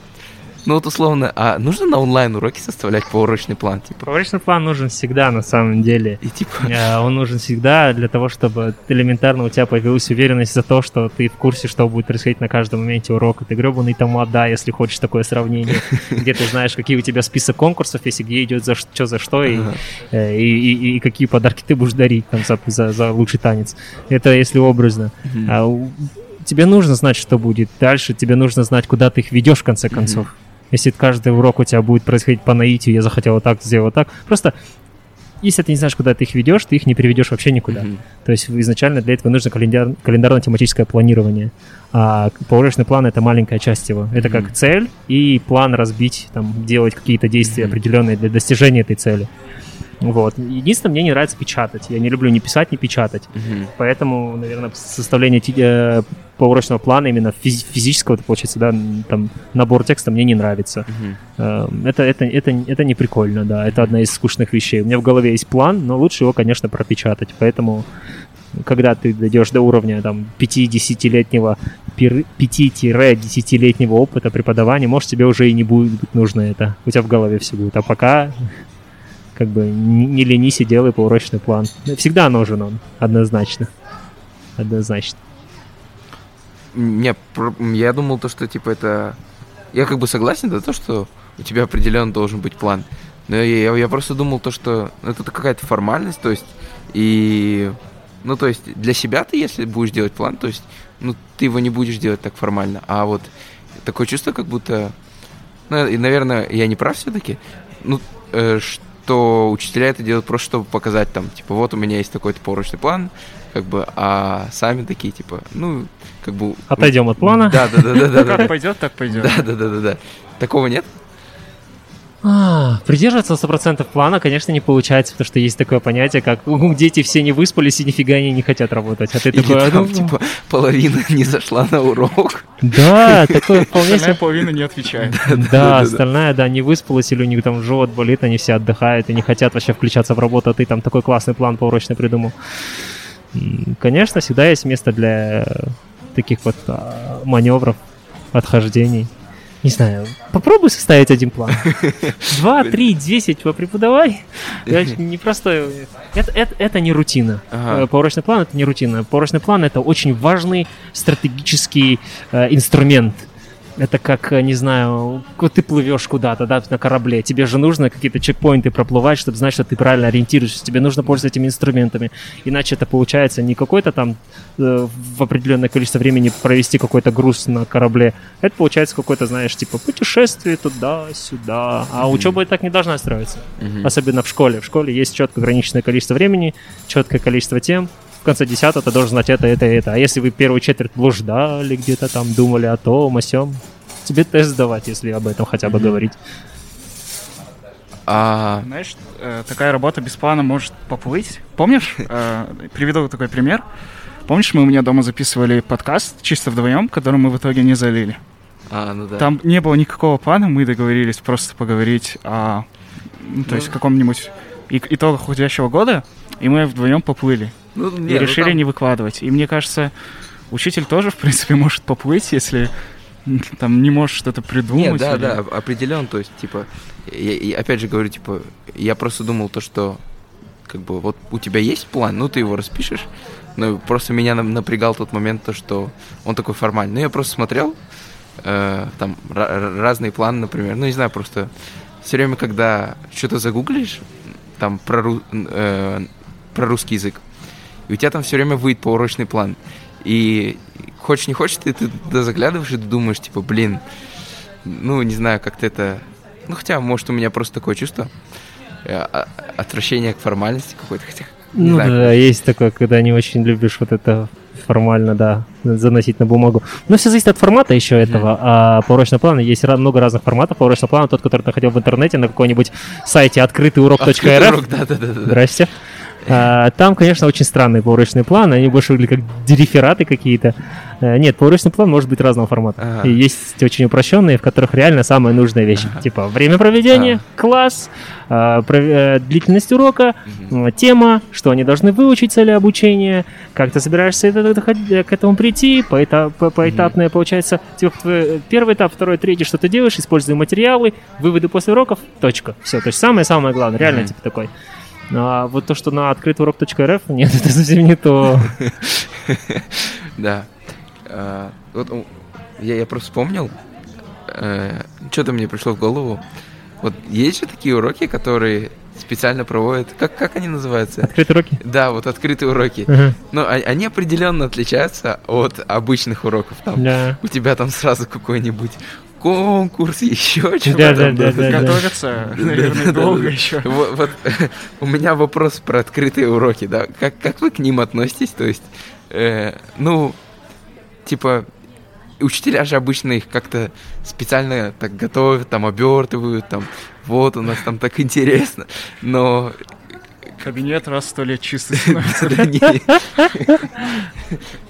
[SPEAKER 1] ну, вот условно, а нужно на онлайн-уроке составлять поурочный план, типа?
[SPEAKER 3] Проверочный план нужен всегда, на самом деле.
[SPEAKER 1] И, типа,
[SPEAKER 3] Э, Он нужен всегда для того, чтобы элементарно у тебя появилась уверенность за то, что ты в курсе, что будет происходить на каждом моменте урока. Ты гребаный томат, да, если хочешь такое сравнение, где ты знаешь, какие у тебя список конкурсов, если где идет за что за что, и,
[SPEAKER 1] Ага.
[SPEAKER 3] э, и, и- и какие подарки ты будешь дарить там, за, за, за лучший танец. Это если образно.
[SPEAKER 1] Мгм.
[SPEAKER 3] А тебе нужно знать, что будет дальше, тебе нужно знать, куда ты их ведешь в конце концов. Если каждый урок у тебя будет происходить по наитию, я захотел вот так, сделал вот так. Просто если ты не знаешь, куда ты их ведешь, ты их не приведешь вообще никуда.
[SPEAKER 1] Мгм.
[SPEAKER 3] То есть изначально для этого нужно календар, календарно-тематическое планирование. А поворочный план это маленькая часть его. Это как
[SPEAKER 1] Мгм.
[SPEAKER 3] цель и план разбить, там, делать какие-то действия
[SPEAKER 1] Мгм.
[SPEAKER 3] определенные для достижения этой цели. Вот. Единственное, мне не нравится печатать. Я не люблю ни писать, ни печатать.
[SPEAKER 1] Мгм.
[SPEAKER 3] Поэтому, наверное, составление э, поурочного плана именно физи- физического, это получается, да, там набор текста мне не нравится.
[SPEAKER 1] Мгм.
[SPEAKER 3] Э, Это, это, это, это не прикольно, да. Это одна из скучных вещей. У меня в голове есть план, но лучше его, конечно, пропечатать. Поэтому, когда ты дойдешь до уровня там 5-10-летнего 5-10-летнего опыта преподавания, может, тебе уже и не будет нужно это. У тебя в голове все будет. А пока как бы не, ленись и делай поурочный план. Всегда нужен он, однозначно. Однозначно.
[SPEAKER 1] Не, я думал то, что типа это... Я как бы согласен, да, то, что у тебя определенно должен быть план. Но я- я просто думал то, что это какая-то формальность, то есть, и... Ну, то есть, для себя ты, если будешь делать план, то есть, ну, ты его не будешь делать так формально. А вот такое чувство, как будто... Ну, и, наверное, я не прав все-таки. Ну, э, что учителя это делают просто, чтобы показать там, типа, вот у меня есть такой-то порочный план, как бы, а сами такие, типа, ну, как бы...
[SPEAKER 3] Отойдем от плана.
[SPEAKER 1] Да, да, да, да, да, да.
[SPEAKER 2] Как пойдет, так пойдет.
[SPEAKER 1] Да, да, да, да, да. Такого нет?
[SPEAKER 3] А, Придерживаться 100% плана, конечно, не получается, потому что есть такое понятие, как «У, дети все не выспались и нифига они не хотят работать. А ты
[SPEAKER 1] Или
[SPEAKER 3] такой, «А,
[SPEAKER 1] там,
[SPEAKER 3] ну,
[SPEAKER 1] типа, половина не зашла на урок.
[SPEAKER 3] да, такое вполне
[SPEAKER 2] Остальная
[SPEAKER 3] себе.
[SPEAKER 2] половина не отвечает.
[SPEAKER 3] Да, остальная, да, не выспалась, или у них там живот болит, они все отдыхают и не хотят вообще включаться в работу, а ты там такой классный план поурочный придумал. Конечно, всегда есть место для таких вот а, маневров, отхождений. Не знаю, попробуй составить один план. Два, три, десять попреподавай. Это непростой. Это, это, это не рутина.
[SPEAKER 1] Ага.
[SPEAKER 3] Э, Поурочный план это не рутина. Поурочный план это очень важный стратегический э, инструмент. Это как, э, не знаю, ты плывешь куда-то, да, на корабле. Тебе же нужно какие-то чекпоинты проплывать, чтобы знать, что ты правильно ориентируешься. Тебе нужно пользоваться этими инструментами. Иначе это получается не какой-то там э, в определенное количество времени провести какой-то груз на корабле. Это получается какое-то, знаешь, типа путешествие туда-сюда. А учеба так не должна строиться. Особенно в школе. В школе есть четко ограниченное количество времени, четкое количество тем. В конце десятого ты должен знать это, это, это. А если вы первую четверть блуждали где-то там, думали о том, о сём, тебе тест сдавать, если об этом хотя бы
[SPEAKER 1] Мгм.
[SPEAKER 3] говорить.
[SPEAKER 1] А,
[SPEAKER 2] Знаешь, э, такая работа без плана может поплыть. Помнишь? Э, Приведу такой пример. Помнишь, мы у меня дома записывали подкаст чисто вдвоем, который мы в итоге не залили?
[SPEAKER 1] а, ну да.
[SPEAKER 2] Там не было никакого плана, мы договорились просто поговорить о, ну, то
[SPEAKER 1] Ну.
[SPEAKER 2] есть каком-нибудь итогах уходящего года, и мы вдвоем поплыли.
[SPEAKER 1] Ну,
[SPEAKER 2] и
[SPEAKER 1] не, ну
[SPEAKER 2] решили
[SPEAKER 1] там-
[SPEAKER 2] не выкладывать. И мне кажется, учитель тоже, в принципе, может поплыть, если там не может что-то придумать.
[SPEAKER 1] Нет, да,
[SPEAKER 2] или-
[SPEAKER 1] да, определен. То есть, типа, я, я опять же говорю, типа, я просто думал то, что как бы вот у тебя есть план, ну ты его распишешь. Но просто меня на- напрягал тот момент, то, что он такой формальный. Ну, я просто смотрел, э, там, ра- ра- разные планы, например. Ну, не знаю, просто все время, когда что-то загуглишь, там, про, э, про русский язык, и у тебя там все время выйдет поурочный план. И хочешь не хочешь, ты, ты туда заглядываешь и думаешь, типа, блин, ну, не знаю, как-то это... Ну, хотя, может, у меня просто такое чувство э, а- отвращение к формальности какой-то, хотя...
[SPEAKER 3] Ну
[SPEAKER 1] знаю,
[SPEAKER 3] да, есть такое, когда не очень любишь вот это формально, да, заносить на бумагу. Но все зависит от формата еще этого. А поурочного плана есть много разных форматов. Поурочного плана тот, который ты находил в интернете на какой-нибудь сайте
[SPEAKER 1] Открытый
[SPEAKER 3] открытыурок.рф.
[SPEAKER 1] урок, да-да-да.
[SPEAKER 3] Здрасте. А, Там, конечно, очень странные поурочные планы, они больше выглядят как дерифераты какие-то. Э, Нет, поурочный план может быть разного формата.
[SPEAKER 1] Ага.
[SPEAKER 3] И есть очень упрощенные, в которых реально самая нужная вещь.
[SPEAKER 1] Ага.
[SPEAKER 3] Типа время проведения,
[SPEAKER 1] А.
[SPEAKER 3] класс, а, э, длительность урока, м, тема, что они должны выучить цели обучения, как ты собираешься э, к этому прийти, поэтап- по- поэтапное получается, типа, первый этап, второй, третий, что ты делаешь, используя материалы, выводы после уроков, точка. Все, то есть самое-самое главное, реально, типа, такой. А вот то, что на открытыурок.рф, нет, это совсем не то.
[SPEAKER 1] Да. А, Вот я, просто вспомнил, что-то мне пришло в голову. Вот есть же такие уроки, которые специально проводят, как, как они называются?
[SPEAKER 3] Открытые уроки.
[SPEAKER 1] Да, вот открытые уроки. Но а- они определенно отличаются от обычных уроков. Там
[SPEAKER 3] Да.
[SPEAKER 1] у тебя там сразу какой-нибудь конкурс, еще чего-то.
[SPEAKER 3] да, да, да, Да,
[SPEAKER 2] наверное, долго еще.
[SPEAKER 1] Вот, у меня вопрос про открытые уроки, да. Как, как вы к ним относитесь? То есть, э, ну, типа, учителя же обычно их как-то специально так готовят, там обертывают, там, вот у нас там так интересно. Но
[SPEAKER 2] Кабинет раз сто лет
[SPEAKER 1] не.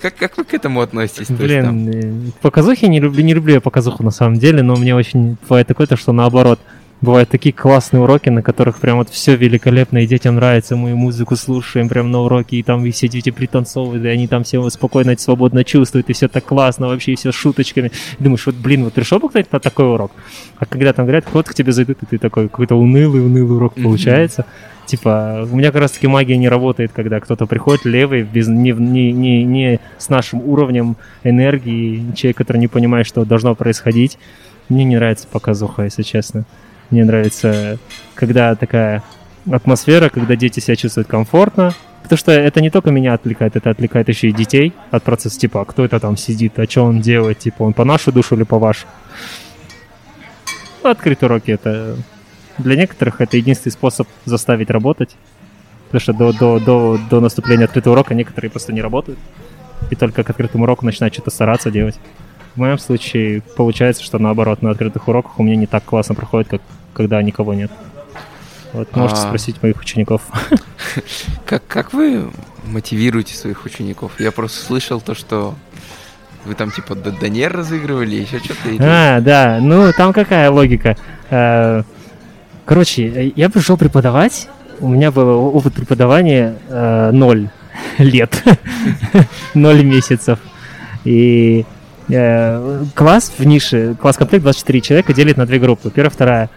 [SPEAKER 1] Как, как вы к этому относитесь?
[SPEAKER 3] Блин, э, показухи не люблю, не люблю я показуху на самом деле, но мне очень бывает такое, то, что наоборот. Бывают такие классные уроки, на которых прям вот все великолепно, и детям нравится, мы музыку слушаем прям на уроке, и там и все дети пританцовывают, и они там все спокойно, свободно чувствуют, и все так классно вообще, и все с шуточками. И думаешь, вот, блин, вот пришел бы кто-нибудь на такой урок, а когда там говорят, вот к тебе зайдут, и ты такой, какой-то унылый, унылый урок получается. Типа, у меня как раз-таки магия не работает, когда кто-то приходит левый, без, не, не, не, не с нашим уровнем энергии, человек, который не понимает, что должно происходить. Мне не нравится показуха, если честно. Мне нравится, когда такая атмосфера, когда дети себя чувствуют комфортно. Потому что это не только меня отвлекает, это отвлекает еще и детей от процесса, типа, а кто это там сидит, а что он делает, типа, он по нашу душу или по вашу. Открытые уроки это для некоторых это единственный способ заставить работать. Потому что до, до, до, до наступления открытого урока некоторые просто не работают. И только к открытому уроку начинают что-то стараться делать. В моем случае получается, что наоборот, на открытых уроках у меня не так классно проходит, как когда никого нет. Вот можете
[SPEAKER 1] А.
[SPEAKER 3] спросить моих учеников.
[SPEAKER 1] как, как вы мотивируете своих учеников? Я просто слышал то, что вы там типа д- Данер разыгрывали, еще что-то. или-
[SPEAKER 3] А, да, ну там какая логика? Э, Короче, я пришел преподавать, у меня был опыт преподавания э, ноль лет, ноль месяцев. И класс в нише, класс-комплект 24 человека делит на две группы. Первая, вторая.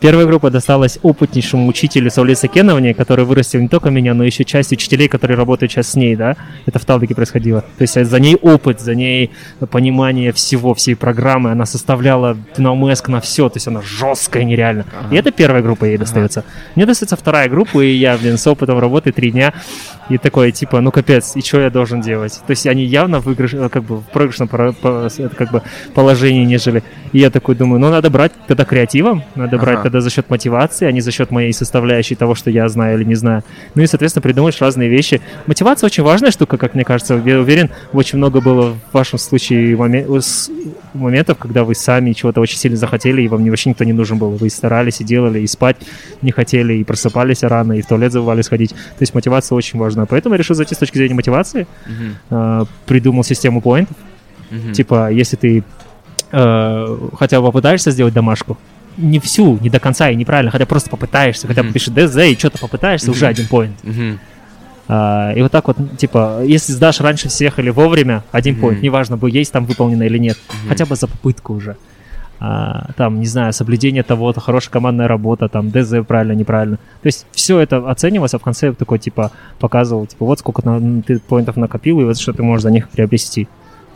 [SPEAKER 3] Первая группа досталась опытнейшему учителю Сауле Сакеновне, который вырастил не только меня, но еще часть учителей, которые работают сейчас с ней, да. Это в Талдыке происходило. То есть за ней опыт, за ней понимание всего, всей программы. Она составляла на МСК на все, то есть она жесткая нереально. Ага. И это первая группа ей достается. Ага. Мне достается вторая группа, и я, блин, с опытом работы три дня. И такой, типа, ну капец, и что я должен делать? То есть они явно в выигрыш, как бы в проигрышном как бы, положении, нежели... И я такой думаю, ну надо брать тогда креативом, надо ага. брать когда за счет мотивации, а не за счет моей составляющей того, что я знаю или не знаю. Ну и, соответственно, придумаешь разные вещи. Мотивация очень важная штука, как мне кажется. Я уверен, очень много было в вашем случае моментов, когда вы сами чего-то очень сильно захотели, и вам вообще никто не нужен был. Вы старались и делали, и спать не хотели, и просыпались рано, и в туалет забывали сходить. То есть мотивация очень важна. Поэтому я решил зайти с точки зрения мотивации. Uh-huh. Придумал систему поинтов. Uh-huh. Типа, если ты э, хотя бы попытаешься сделать домашку, не всю, не до конца и неправильно, хотя просто попытаешься, хотя бы пишешь ДЗ и что-то попытаешься, уже один поинт. Uh, и вот так вот, типа, если сдашь раньше всех или вовремя, один mm-hmm. поинт, неважно, будет есть там выполнено или нет, mm-hmm. хотя бы за попытку уже. Uh, там, не знаю, соблюдение того-то, хорошая командная работа, там, ДЗ правильно, неправильно. То есть все это оценивалось, а в конце такой, типа, показывал, типа, вот сколько на, ты поинтов накопил, и вот что ты можешь за них приобрести.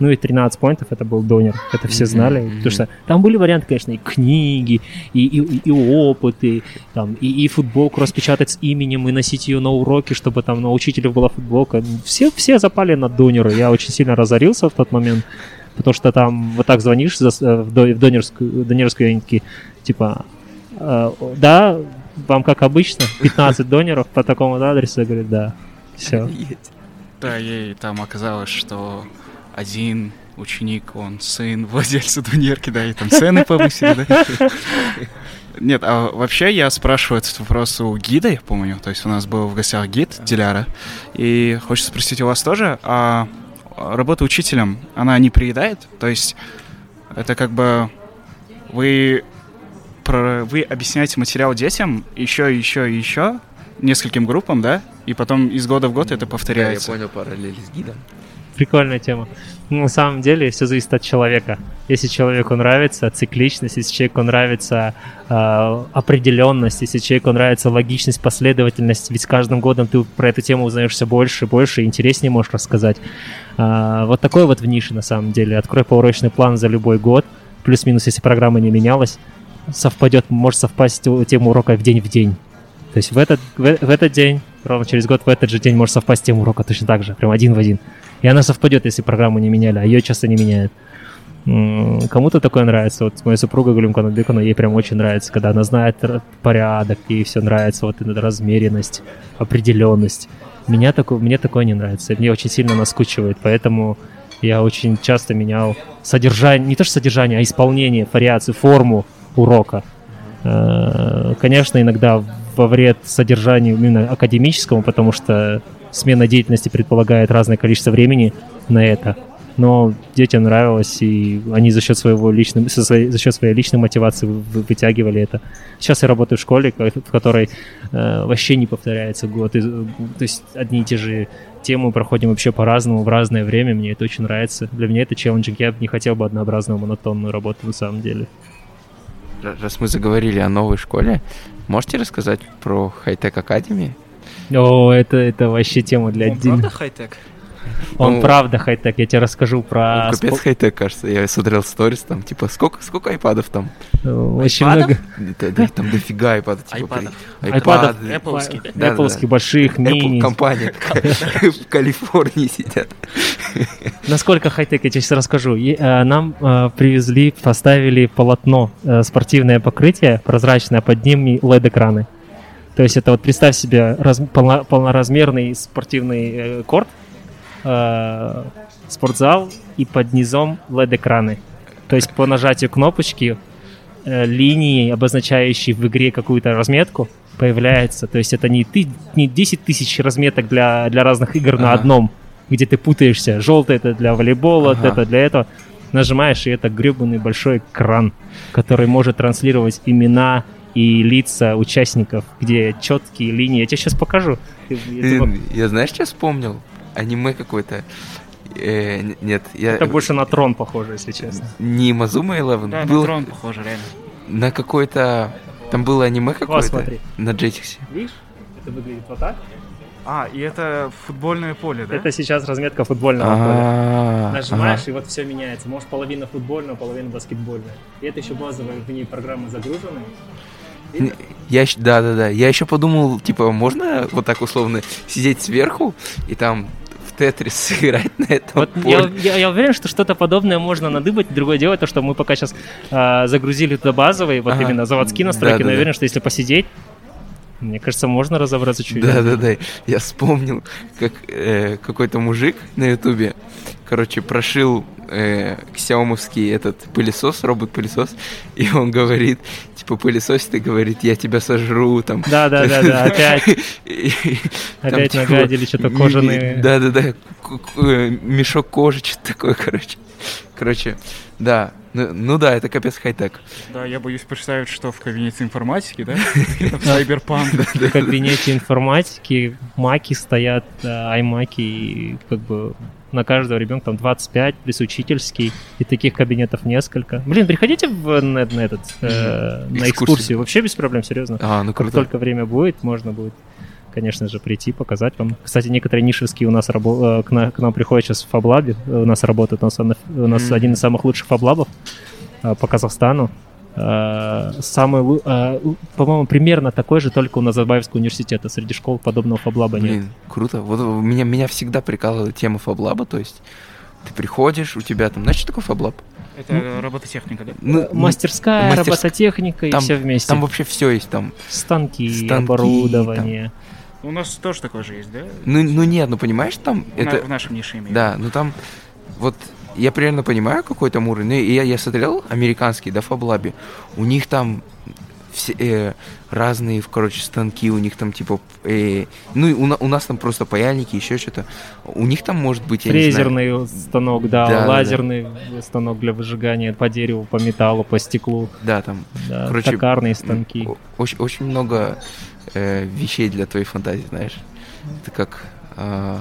[SPEAKER 3] Ну и 13 поинтов это был донер. Это все знали. Mm-hmm. Потому что там были варианты, конечно, и книги, и, и, и опыты, там, и, и футболку распечатать с именем, и носить ее на уроке, чтобы там на учителя была футболка. Все, все запали на донеры. Я очень сильно разорился в тот момент. Потому что там вот так звонишь за, э, в, в донерскую, донерскую, они такие, типа, э, да, вам как обычно, 15 донеров по такому адресу. Я говорю, да, все.
[SPEAKER 2] Да, ей там оказалось, что один ученик, он сын владельца Дунерки, да, и там цены повысили, да. Нет, а вообще я спрашиваю этот вопрос у гида, я помню, то есть у нас был в гостях гид Диляра, и хочется спросить у вас тоже, а работа учителем, она не приедает? То есть это как бы вы, про, вы объясняете материал детям еще, еще еще, нескольким группам, да? И потом из года в год это повторяется.
[SPEAKER 1] Да, я понял параллель с гидом.
[SPEAKER 3] Прикольная тема. Ну, на самом деле все зависит от человека. Если человеку нравится цикличность, если человеку нравится э, определенность, если человеку нравится логичность, последовательность, ведь с каждым годом ты про эту тему узнаешь все больше и больше, и интереснее можешь рассказать. Э, вот такой вот в нише на самом деле. Открой поурочный план за любой год, плюс-минус, если программа не менялась, совпадет, может совпасть тема урока в день в день. То есть в этот, в, в этот день, ровно через год, в этот же день может совпасть тема урока точно так же, прям один в один. И она совпадет, если программу не меняли, а ее часто не меняют. Кому-то такое нравится. Вот моя супруга Галимка Набекона, ей прям очень нравится, когда она знает порядок, ей все нравится, вот эта размеренность, определенность. Меня такое, мне такое не нравится. Мне очень сильно наскучивает, поэтому я очень часто менял содержание, не то что содержание, а исполнение, вариацию, форму урока. Э, конечно, иногда во вред содержанию именно академическому, потому что смена деятельности предполагает разное количество времени на это. Но детям нравилось, и они за счет своего личного, за счет своей личной мотивации вытягивали это. Сейчас я работаю в школе, в которой э, вообще не повторяется год. И, то есть одни и те же темы проходим вообще по-разному, в разное время. Мне это очень нравится. Для меня это челленджинг. Я не хотел бы однообразную монотонную работу на самом деле.
[SPEAKER 1] Раз мы заговорили о новой школе, можете рассказать про Хайтек Академи?
[SPEAKER 3] О, это, это вообще тема для отдельного.
[SPEAKER 2] правда хай-тек?
[SPEAKER 3] Он ну, правда хай-тек, я тебе расскажу про...
[SPEAKER 1] Он капец хай-тек, кажется. Я смотрел сторис, там, типа, сколько, сколько айпадов там?
[SPEAKER 3] Ну, очень много.
[SPEAKER 1] Да, да, там дофига айпадов. Типа,
[SPEAKER 3] айпадов. айпадов. Apple, да, Apple больших, мини.
[SPEAKER 1] компания в Калифорнии сидят.
[SPEAKER 3] Насколько хай-тек, я тебе сейчас расскажу. Э, нам э, привезли, поставили полотно, э, спортивное покрытие, прозрачное, под ним LED-экраны. То есть это вот представь себе раз, полно, полноразмерный спортивный э, корт, э, спортзал и под низом LED-экраны. То есть по нажатию кнопочки э, линии, обозначающие в игре какую-то разметку, появляется. То есть это не, ты, не 10 тысяч разметок для, для разных игр ага. на одном, где ты путаешься. Желтый это для волейбола, ага. это для этого. Нажимаешь, и это гребаный большой экран, который может транслировать имена и лица участников, где четкие линии. Я тебе сейчас покажу.
[SPEAKER 1] Я, я знаешь, что вспомнил? Аниме какое-то. Э, нет, я...
[SPEAKER 3] Это больше на трон похоже, если честно.
[SPEAKER 1] Не Мазума Eleven,
[SPEAKER 2] Да,
[SPEAKER 1] был
[SPEAKER 2] на трон похоже, реально.
[SPEAKER 1] на какой-то... Там было аниме какое-то
[SPEAKER 3] смотри.
[SPEAKER 1] на Jetix.
[SPEAKER 3] Видишь? Это выглядит вот так.
[SPEAKER 2] А, и это футбольное поле, да?
[SPEAKER 3] Это сейчас разметка футбольного поля. Нажимаешь, и вот все меняется. Может, половина футбольного, половина баскетбольная. И это еще базовые в ней программы загружены.
[SPEAKER 1] Н- Я да, да, да. Я еще подумал, типа, можно вот так условно сидеть сверху и там Тетрис сыграть на этом
[SPEAKER 3] Вот я,
[SPEAKER 1] поле.
[SPEAKER 3] я- я уверен, что что-то подобное можно надыбать. Другое дело то, что мы пока сейчас загрузили туда базовые, вот
[SPEAKER 1] Ага.
[SPEAKER 3] именно заводские настройки,
[SPEAKER 1] Да-да-да.
[SPEAKER 3] но я уверен, что если посидеть, мне кажется, можно разобраться чуть
[SPEAKER 1] Да, да, да. Я вспомнил, как э, какой-то мужик на Ютубе, короче, прошил э, этот пылесос, робот-пылесос, и он говорит, типа, пылесосит и говорит, я тебя сожру, там.
[SPEAKER 3] Да, да, да, да, опять, опять нагадили что-то кожаные.
[SPEAKER 1] Да, да, да. ку- ку- э, Мешок кожи, что-то такое, короче. Короче, да. Ну, ну да, это капец хай-тек.
[SPEAKER 2] Да, я боюсь представить, что в кабинете информатики, да? Сайберпанк.
[SPEAKER 3] В кабинете информатики маки стоят, аймаки, и как бы на каждого ребенка там 25, плюс учительский, и таких кабинетов несколько. Блин, приходите в, на, на этот, э, на
[SPEAKER 1] Экскурсию.
[SPEAKER 3] вообще без проблем, серьезно.
[SPEAKER 1] А, ну
[SPEAKER 3] Как
[SPEAKER 1] круто.
[SPEAKER 3] только время будет, можно будет, конечно же, прийти, показать вам. Кстати, некоторые нишевские у нас рабо- э, к, на- к нам приходят сейчас в Фаблабе, э, у нас работают, у нас, у нас
[SPEAKER 1] Мгм.
[SPEAKER 3] один из самых лучших Фаблабов э, по Казахстану. Э, Самый, э, по-моему, примерно такой же, только у Назарбаевского университета. Среди школ подобного Фаблаба нет.
[SPEAKER 1] Блин, круто. Вот меня, меня всегда прикалывала тема фаблаба, то есть ты приходишь, у тебя там, знаешь, что такое фаблаб?
[SPEAKER 2] Это робототехника, да?
[SPEAKER 1] Ну,
[SPEAKER 3] Э, Мастерская,
[SPEAKER 1] мастерск-
[SPEAKER 3] робототехника и
[SPEAKER 1] там-
[SPEAKER 3] все вместе.
[SPEAKER 1] Там вообще все есть там.
[SPEAKER 3] станки,
[SPEAKER 1] станки,
[SPEAKER 3] оборудование.
[SPEAKER 2] У нас тоже такое же есть, да?
[SPEAKER 1] Ну, ну нет, ну понимаешь, там
[SPEAKER 2] В на-
[SPEAKER 1] это...
[SPEAKER 2] В нашем нише имею.
[SPEAKER 1] Да, ну там вот я примерно понимаю какой там уровень. Ну, и я, я смотрел американский, да, фаблабе. У них там все, э, разные, короче, станки, у них там типа, э, ну у, у нас там просто паяльники, еще что-то. У них там может быть, я не знаю,
[SPEAKER 3] Фрезерный станок, да,
[SPEAKER 1] Да, да,
[SPEAKER 3] лазерный станок для выжигания по дереву, по металлу, по стеклу,
[SPEAKER 1] да, там
[SPEAKER 3] да,
[SPEAKER 1] Короче,
[SPEAKER 3] токарные станки.
[SPEAKER 1] Очень, очень много э, вещей для твоей фантазии, знаешь. Это как... ва-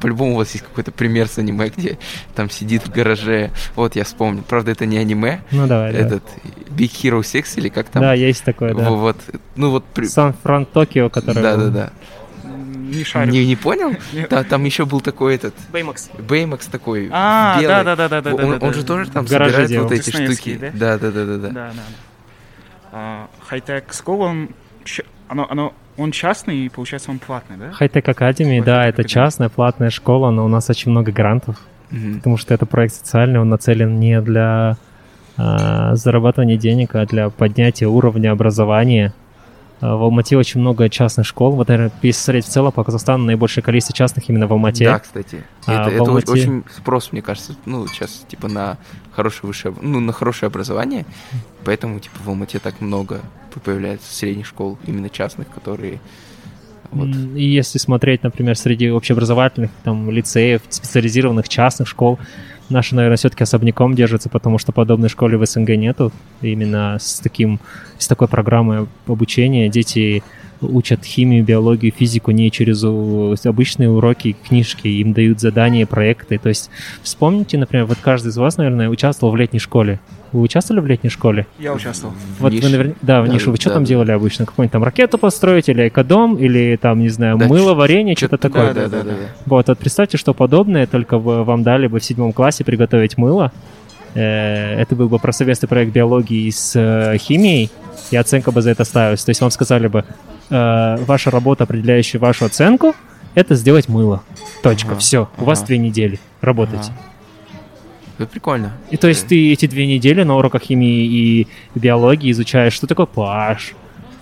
[SPEAKER 1] по-любому у вас есть какой-то пример с аниме, где там сидит в гараже. Вот, я вспомнил. Правда, это не аниме.
[SPEAKER 3] Ну давай, да.
[SPEAKER 1] Этот Big Hero 6 или как там?
[SPEAKER 3] Да, есть такое, да.
[SPEAKER 1] Во- Вот. Ну вот... при-
[SPEAKER 3] Сан-Фран Токио, который...
[SPEAKER 1] Да, да, да.
[SPEAKER 2] Не шарю.
[SPEAKER 1] Не, не понял? Та- там еще был такой этот
[SPEAKER 3] Беймакс.
[SPEAKER 1] Беймакс такой.
[SPEAKER 2] А,
[SPEAKER 1] белый.
[SPEAKER 2] да, да, да, да, да,
[SPEAKER 1] Он,
[SPEAKER 2] да, да,
[SPEAKER 1] же
[SPEAKER 2] да.
[SPEAKER 1] тоже там собирает вот эти штуки.
[SPEAKER 2] да?
[SPEAKER 1] Да, да, да, да, да.
[SPEAKER 2] Да, да. да. А, Хай-тек School, он, ч- оно, оно, он частный и, получается, он платный, да?
[SPEAKER 3] Хай-Тек Academy,
[SPEAKER 2] High Tech
[SPEAKER 3] да, это частная платная школа, но у нас очень много грантов,
[SPEAKER 1] Мгм.
[SPEAKER 3] потому что это проект социальный, он нацелен не для а, зарабатывания денег, а для поднятия уровня образования. А, В Алмате очень много частных школ. Вот, наверное, если смотреть в целом по Казахстану, наибольшее количество частных именно в Алмате.
[SPEAKER 1] Да, кстати.
[SPEAKER 3] А,
[SPEAKER 1] это это
[SPEAKER 3] Алмате-
[SPEAKER 1] очень спрос, мне кажется, ну, сейчас, типа, на хорошее высшее, ну, на хорошее образование. Поэтому, типа, в Алмате так много появляется средних школ, именно частных, которые... Вот.
[SPEAKER 3] И если смотреть, например, среди общеобразовательных там, лицеев, специализированных частных школ, наши, наверное, все-таки особняком держатся, потому что подобной школы в СНГ нету. Именно с, таким, с такой программой обучения дети учат химию, биологию, физику не через обычные уроки, книжки, им дают задания, проекты. То есть вспомните, например, вот каждый из вас, наверное, участвовал в летней школе. Вы участвовали в летней школе?
[SPEAKER 2] Я участвовал.
[SPEAKER 1] В
[SPEAKER 3] Вот
[SPEAKER 1] нише.
[SPEAKER 3] вы наверняка... Да, в
[SPEAKER 1] Да,
[SPEAKER 3] нишу. Вы что
[SPEAKER 1] да,
[SPEAKER 3] там
[SPEAKER 1] да.
[SPEAKER 3] делали обычно? Какую-нибудь там ракету построить, или экодом, или там, не знаю,
[SPEAKER 1] Да,
[SPEAKER 3] мыло, варенье, что-то
[SPEAKER 1] Чё-то
[SPEAKER 3] такое.
[SPEAKER 1] да, да, да. да.
[SPEAKER 3] Вот, вот представьте, что подобное, только бы вам дали бы в седьмом классе приготовить мыло. Э, Это был бы про совместный проект биологии с э, химией, и оценка бы за это ставилась. То есть вам сказали бы, э, ваша работа, определяющая вашу оценку, это сделать мыло. Точка,
[SPEAKER 1] Ага,
[SPEAKER 3] все. У вас
[SPEAKER 1] ага.
[SPEAKER 3] две недели. Работайте.
[SPEAKER 1] Ага. Это прикольно.
[SPEAKER 3] И то есть ты эти две недели на уроках химии и биологии изучаешь, что такое pH,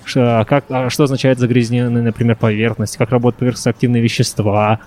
[SPEAKER 3] ш- как, а что означает загрязненная, например, поверхность, как работают поверхностные активные вещества,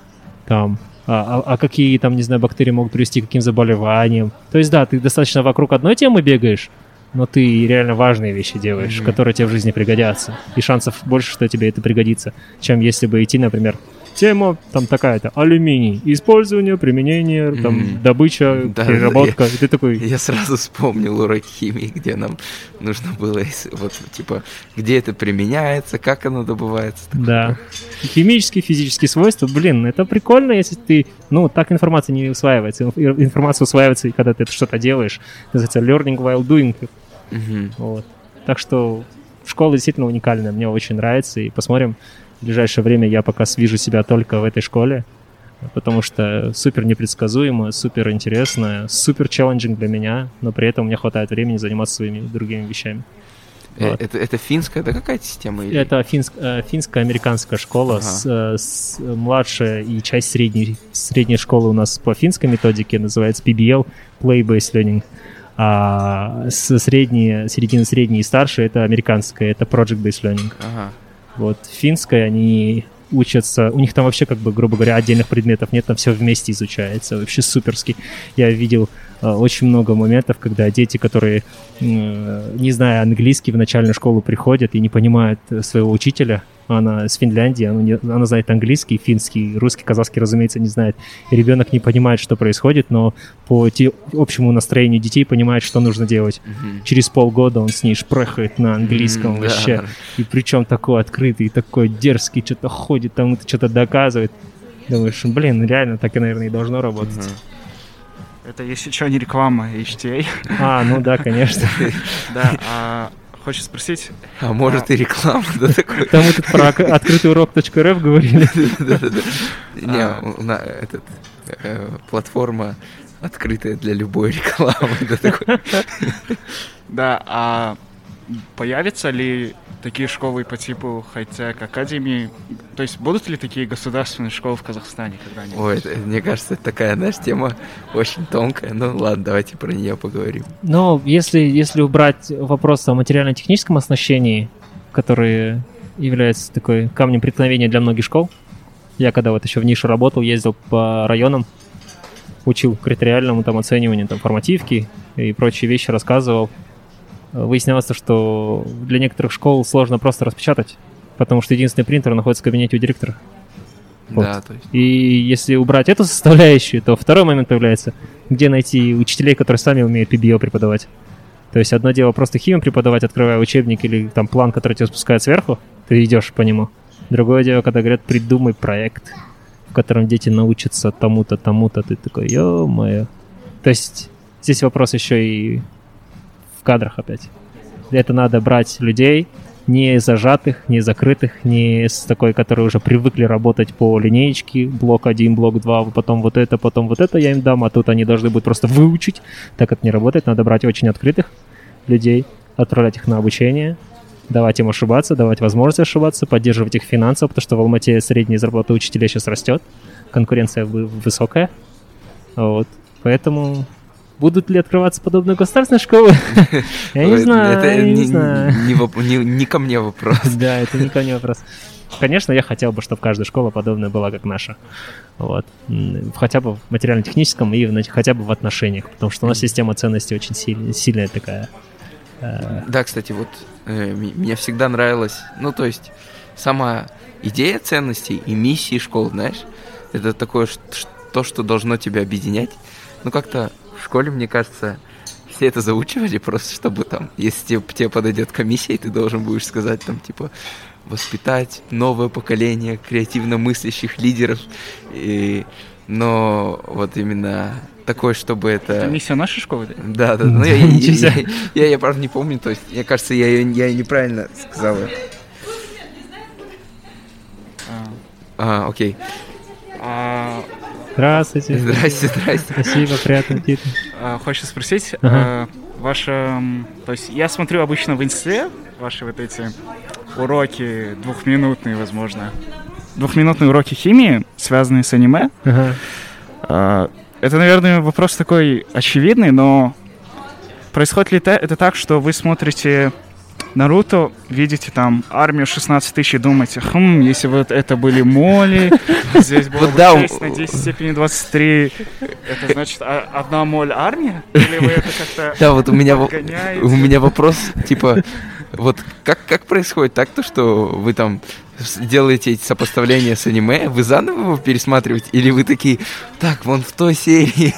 [SPEAKER 3] там, а, а- а какие там, не знаю, бактерии могут привести к каким заболеваниям. То есть, да, ты достаточно вокруг одной темы бегаешь, но ты реально важные вещи делаешь,
[SPEAKER 1] Мгм.
[SPEAKER 3] которые тебе в жизни пригодятся. И шансов больше, что тебе это пригодится, чем если бы идти, например, тема там такая-то, алюминий, использование, применение, там,
[SPEAKER 1] Мгм.
[SPEAKER 3] добыча,
[SPEAKER 1] Да,
[SPEAKER 3] переработка. И ты такой,
[SPEAKER 1] Я сразу вспомнил урок химии, где нам нужно было, вот, типа, где это применяется, как оно добывается.
[SPEAKER 3] Да. Химические, физические свойства, блин, это прикольно, если ты, ну, так информация не усваивается. Инф- Информация усваивается, когда ты что-то делаешь. Называется learning while doing.
[SPEAKER 1] Мгм.
[SPEAKER 3] Вот. Так что школа действительно уникальная, мне очень нравится, и посмотрим. В ближайшее время я пока свижу себя только в этой школе, потому что супер непредсказуемо, супер интересно, супер челленджинг для меня, но при этом мне хватает времени заниматься своими другими вещами.
[SPEAKER 1] Э,
[SPEAKER 3] Вот.
[SPEAKER 1] Это, это финская, да какая-то система? или-
[SPEAKER 3] Это финск- э, финско-американская школа,
[SPEAKER 1] Ага.
[SPEAKER 3] с, э, с- младшая и часть средней, средней школы у нас по финской методике называется PBL, Play-Based Learning. А с средней, середина средней и старшей это американская, это Project-Based Learning.
[SPEAKER 1] Ага.
[SPEAKER 3] Вот финская они учатся, у них там вообще, как бы, грубо говоря, отдельных предметов нет, там все вместе изучается, вообще суперски. Я видел э, очень много моментов, когда дети, которые, э, не зная английский, в начальную школу приходят и не понимают своего учителя, она с Финляндии, она, не- она знает английский, финский, русский, казахский, разумеется, не знает. И ребенок не понимает, что происходит, но по те- общему настроению детей понимает, что нужно делать.
[SPEAKER 1] Мгм.
[SPEAKER 3] Через полгода он с ней шпрехает на английском
[SPEAKER 1] М,
[SPEAKER 3] вообще.
[SPEAKER 1] да.
[SPEAKER 3] И причем такой открытый, такой дерзкий, что-то ходит, там что-то доказывает. Думаешь, блин, реально так и, наверное, и должно работать.
[SPEAKER 1] Мгм.
[SPEAKER 2] Это, если что, не реклама HTA.
[SPEAKER 3] А, ну да, конечно.
[SPEAKER 2] Да, а хочешь спросить?
[SPEAKER 1] А может и реклама, да, такой?
[SPEAKER 3] Там мы тут про открытый урок.рф говорили.
[SPEAKER 1] Да-да-да. Не,
[SPEAKER 2] А.
[SPEAKER 1] этот, э, платформа открытая для любой рекламы, да, такой.
[SPEAKER 2] Да, а появятся ли такие школы по типу Хайтек Академии? То есть будут ли такие государственные школы в Казахстане когда-нибудь?
[SPEAKER 1] Ой, это, мне кажется, это такая, знаешь, тема очень тонкая. Ну ладно, давайте про нее поговорим.
[SPEAKER 3] Но если, если убрать вопрос о материально-техническом оснащении, который является такой камнем преткновения для многих школ, я когда вот еще в нише работал, ездил по районам, учил критериальному там оцениванию там формативки и прочие вещи рассказывал. Выяснялось, то, что для некоторых школ сложно просто распечатать, потому что единственный принтер находится в кабинете у директора. Вот.
[SPEAKER 1] Да, то есть.
[SPEAKER 3] И если убрать эту составляющую, то второй момент появляется, где найти учителей, которые сами умеют PBL преподавать. То есть одно дело просто химию преподавать, открывая учебник или там план, который тебе спускают сверху, ты идешь по нему. Другое дело, когда говорят, придумай проект, в котором дети научатся тому-то, тому-то, ты такой, ё-моё. То есть здесь вопрос еще и в кадрах опять. Это надо брать людей, не зажатых, не закрытых, не с такой, которые уже привыкли работать по линеечке, блок 1, блок 2, потом вот это, потом вот это я им дам, а тут они должны будут просто выучить. Так это не работает, надо брать очень открытых людей, отправлять их на обучение, давать им ошибаться, давать возможность ошибаться, поддерживать их финансово, потому что в Алмате средняя зарплата учителя сейчас растет, конкуренция вы- высокая. Вот. Поэтому будут ли открываться подобные государственные школы? Я не знаю,
[SPEAKER 1] Это
[SPEAKER 3] не
[SPEAKER 1] ко мне вопрос.
[SPEAKER 3] Да, это не ко мне вопрос. Конечно, я хотел бы, чтобы каждая школа подобная была, как наша. Вот. Хотя бы в материально-техническом и хотя бы в отношениях, потому что у нас система ценностей очень сильная, такая. Э,
[SPEAKER 1] Да, кстати, вот э, мне всегда нравилось, ну, то есть, сама идея ценностей и миссии школ, знаешь, это такое, то, что должно тебя объединять. Ну, как-то в школе, мне кажется, все это заучивали просто, чтобы там, если тебе, тебе подойдет комиссия, и ты должен будешь сказать там, типа, воспитать новое поколение креативно мыслящих лидеров. И, но вот именно такое, чтобы это...
[SPEAKER 2] Это миссия нашей школы? да?
[SPEAKER 1] Да, да, ну я, я, я, я, я, правда не помню, то есть, мне кажется, я, я неправильно сказал.
[SPEAKER 2] А,
[SPEAKER 1] А, окей.
[SPEAKER 2] а,
[SPEAKER 3] Здравствуйте.
[SPEAKER 1] Здрасте, здрасте.
[SPEAKER 3] Спасибо, приятного аппетита.
[SPEAKER 2] а, хочется спросить,
[SPEAKER 3] Ага.
[SPEAKER 2] а, ваша... м, То есть я смотрю обычно в инсте ваши вот эти уроки двухминутные, возможно. Двухминутные уроки химии, связанные с аниме.
[SPEAKER 3] Ага.
[SPEAKER 2] А, Это, наверное, вопрос такой очевидный, но происходит ли это так, что вы смотрите Наруто, видите там армию 16 тысяч и думаете, хм, если вот это были моли, здесь было
[SPEAKER 1] Вот
[SPEAKER 2] бы
[SPEAKER 1] да,
[SPEAKER 2] 6 на 10 степени 23, это значит а- одна моль армия? Или вы это как-то
[SPEAKER 1] Да, вот у меня, у меня вопрос, типа, Вот как, как происходит так, то, что вы там делаете эти сопоставления с аниме, вы заново его пересматриваете, или вы такие, так, вон в той серии.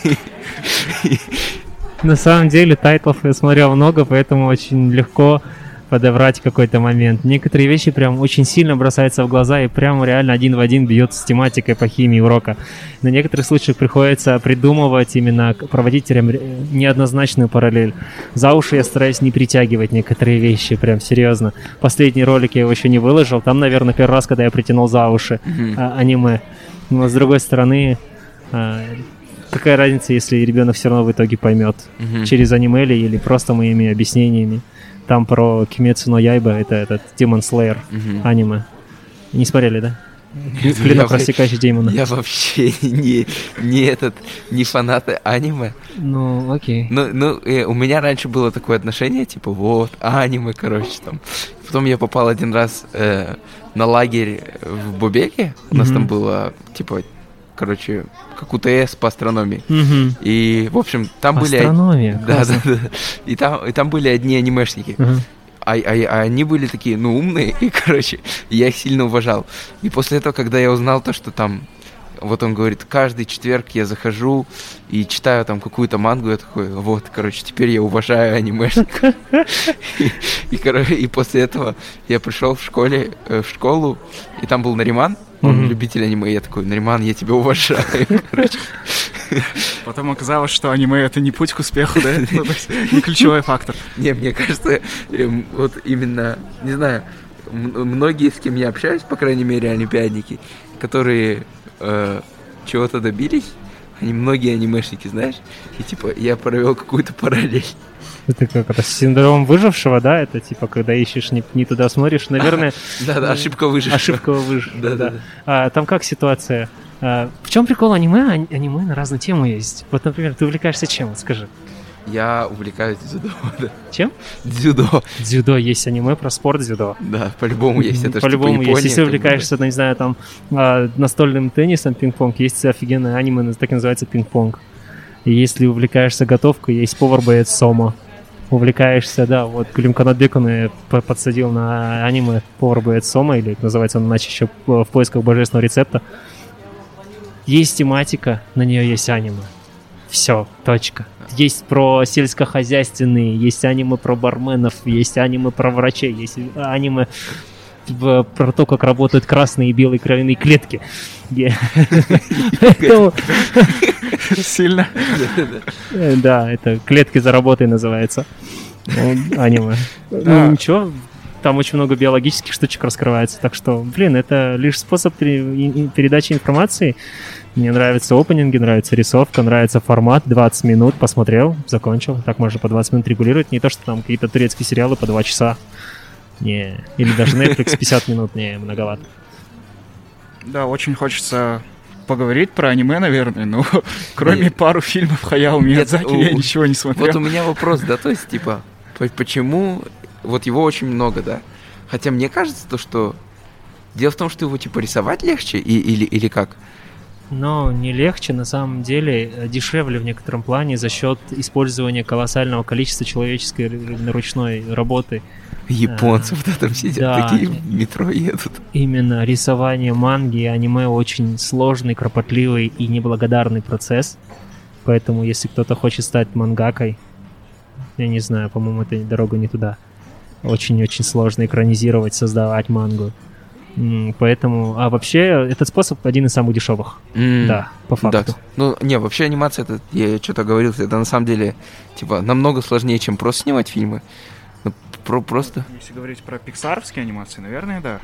[SPEAKER 3] На самом деле тайтлов я смотрел много, поэтому очень легко подобрать какой-то момент. Некоторые вещи прям очень сильно бросаются в глаза и прям реально один в один бьет с тематикой по химии урока. На некоторых случаях приходится придумывать именно, проводить неоднозначную параллель. За уши я стараюсь не притягивать некоторые вещи, прям серьезно. Последний ролик я его еще не выложил, там, наверное, первый раз, когда я притянул за уши
[SPEAKER 1] Мгм.
[SPEAKER 3] а, аниме. Но с другой стороны, а, какая разница, если ребенок все равно в итоге поймет
[SPEAKER 1] Мгм.
[SPEAKER 3] через аниме ли или просто моими объяснениями. Там про Кимецу но Яйба, это этот Demon Slayer
[SPEAKER 1] Мгм.
[SPEAKER 3] аниме. Не смотрели, да? Клинок
[SPEAKER 1] я-
[SPEAKER 3] рассекающий демона.
[SPEAKER 1] Я вообще не, не этот, не фанат аниме.
[SPEAKER 3] Ну, окей.
[SPEAKER 1] Ну, ну э, у меня раньше было такое отношение, типа, вот, аниме, короче, там. Потом я попал один раз э, на лагерь в Бубеке. У нас
[SPEAKER 3] Мгм.
[SPEAKER 1] там было, типа, короче, как УТС по астрономии.
[SPEAKER 3] Мгм.
[SPEAKER 1] И, в общем, там были...
[SPEAKER 3] Астрономия.
[SPEAKER 1] Да, да, да. И там, и там были одни анимешники.
[SPEAKER 3] Ага.
[SPEAKER 1] А, а- а они были такие, ну, умные, и, короче, я их сильно уважал. И после этого, когда я узнал то, что там, вот он говорит, каждый четверг я захожу и читаю там какую-то мангу, я такой, вот, короче, теперь я уважаю анимешников. И, и, короче, и после этого я пришел в школе, э, в школу, и там был Нариман, он любитель аниме, я такой, Нариман, я тебя уважаю.
[SPEAKER 2] Потом оказалось, что аниме это не путь к успеху, да? Ну, не ключевой фактор.
[SPEAKER 1] Не, мне кажется, эм, вот именно, не знаю, многие, с кем я общаюсь, по крайней мере, олимпиадники, которые э, чего-то добились, они многие анимешники, знаешь, и типа я провел какую-то параллель.
[SPEAKER 3] Это как это синдром выжившего, да? Это типа, когда ищешь не, не туда смотришь. Наверное,
[SPEAKER 1] Да-да, ошибка выжившего.
[SPEAKER 3] ошибка выжившего.
[SPEAKER 1] Да-да-да.
[SPEAKER 3] А, там как ситуация? А, в чем прикол аниме? Ани- Аниме на разные темы есть. Вот, например, ты увлекаешься чем? Вот Скажи.
[SPEAKER 1] Я увлекаюсь дзюдо. да.
[SPEAKER 3] Чем?
[SPEAKER 1] Дзюдо.
[SPEAKER 3] Дзюдо. Есть аниме про спорт дзюдо.
[SPEAKER 1] Да, по-любому есть. Это типа,
[SPEAKER 3] По-любому есть.
[SPEAKER 1] Япония,
[SPEAKER 3] Если увлекаешься, ну, не знаю, там, а, настольным теннисом, пинг-понг, есть офигенное аниме, так называется пинг-понг. И если увлекаешься готовкой, есть повар-боец Сома. Увлекаешься, да, вот и п- подсадил на аниме повар-боец Сома, или называется он иначе еще в поисках божественного рецепта. Есть тематика, на нее есть аниме. Все, точка. Есть про сельскохозяйственные, есть аниме про барменов, есть аниме про врачей, есть аниме про то, как работают красные и белые кровяные клетки.
[SPEAKER 2] Сильно.
[SPEAKER 3] э, Да, это клетки за работой называется. Ну, Аниме. Ну ничего, там очень много биологических штучек раскрывается. Так что, блин, это лишь способ передачи информации. Мне нравятся опенинги, нравится рисовка, нравится формат. 20 минут посмотрел, закончил. Так можно по 20 минут регулировать. Не то, что там какие-то турецкие сериалы по 2 часа. Не. Или даже Netflix 50 минут, не, многовато.
[SPEAKER 2] Да, очень хочется поговорить про аниме, наверное, но кроме
[SPEAKER 1] Нет.
[SPEAKER 2] пару фильмов Хаяо Миядзаки
[SPEAKER 1] у-
[SPEAKER 2] я ничего не смотрел.
[SPEAKER 1] Вот у меня вопрос, да, то есть, типа, по- почему, вот его очень много, да, хотя мне кажется, то, что дело в том, что его, типа, рисовать легче, и, или, или как?
[SPEAKER 3] Но не легче, на самом деле, э, дешевле в некотором плане за счет использования колоссального количества человеческой ручной работы.
[SPEAKER 1] Японцы вот там сидят,
[SPEAKER 3] да.
[SPEAKER 1] такие в метро едут.
[SPEAKER 3] Именно рисование манги и аниме очень сложный, кропотливый и неблагодарный процесс. Поэтому, если кто-то хочет стать мангакой, я не знаю, по-моему, это дорога не туда. Очень-очень сложно экранизировать, создавать мангу. Поэтому, а вообще, этот способ один из самых дешевых.
[SPEAKER 1] М,
[SPEAKER 3] Да, по
[SPEAKER 1] Да,
[SPEAKER 3] факту.
[SPEAKER 1] ну, не, вообще анимация, это, я что-то говорил, это на самом деле, типа, намного сложнее, чем просто снимать фильмы. Ну, про, просто,
[SPEAKER 2] Если говорить про пиксаровские анимации, наверное, да.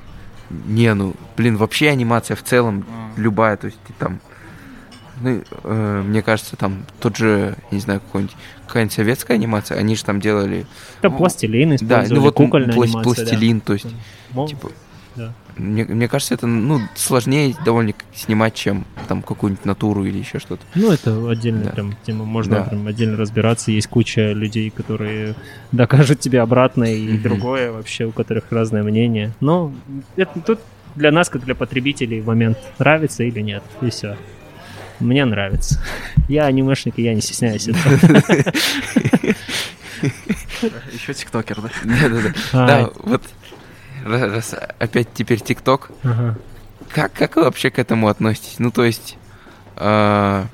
[SPEAKER 1] не, ну, блин, вообще анимация в целом,
[SPEAKER 2] А,
[SPEAKER 1] любая, то есть там, ну, э, мне кажется, там тот же, не знаю, какой-нибудь, какая-нибудь советская анимация, они же там делали,
[SPEAKER 3] Это пластилин
[SPEAKER 1] да, ну вот
[SPEAKER 3] кукольная
[SPEAKER 1] пла-
[SPEAKER 3] анимация, да.
[SPEAKER 1] пластилин, то есть,
[SPEAKER 3] Мол,
[SPEAKER 1] типа,
[SPEAKER 3] да.
[SPEAKER 1] мне, мне кажется, это, ну, сложнее довольно снимать, чем там какую-нибудь натуру или еще что-то.
[SPEAKER 3] Ну, это отдельная
[SPEAKER 1] Да.
[SPEAKER 3] прям тема, можно
[SPEAKER 1] Да.
[SPEAKER 3] прям отдельно разбираться. Есть куча людей, которые докажут тебе обратное, и
[SPEAKER 1] Мгм.
[SPEAKER 3] другое вообще, у которых разное мнение. Но это тут для нас, как для потребителей, момент нравится или нет, и все. Мне нравится. Я анимешник, и я не стесняюсь этого.
[SPEAKER 2] Еще тиктокер, да?
[SPEAKER 1] Да-да-да. Да, вот раз раз опять теперь ТикТок.
[SPEAKER 3] Ага.
[SPEAKER 1] Как, как вы вообще к этому относитесь? Ну, то есть... а,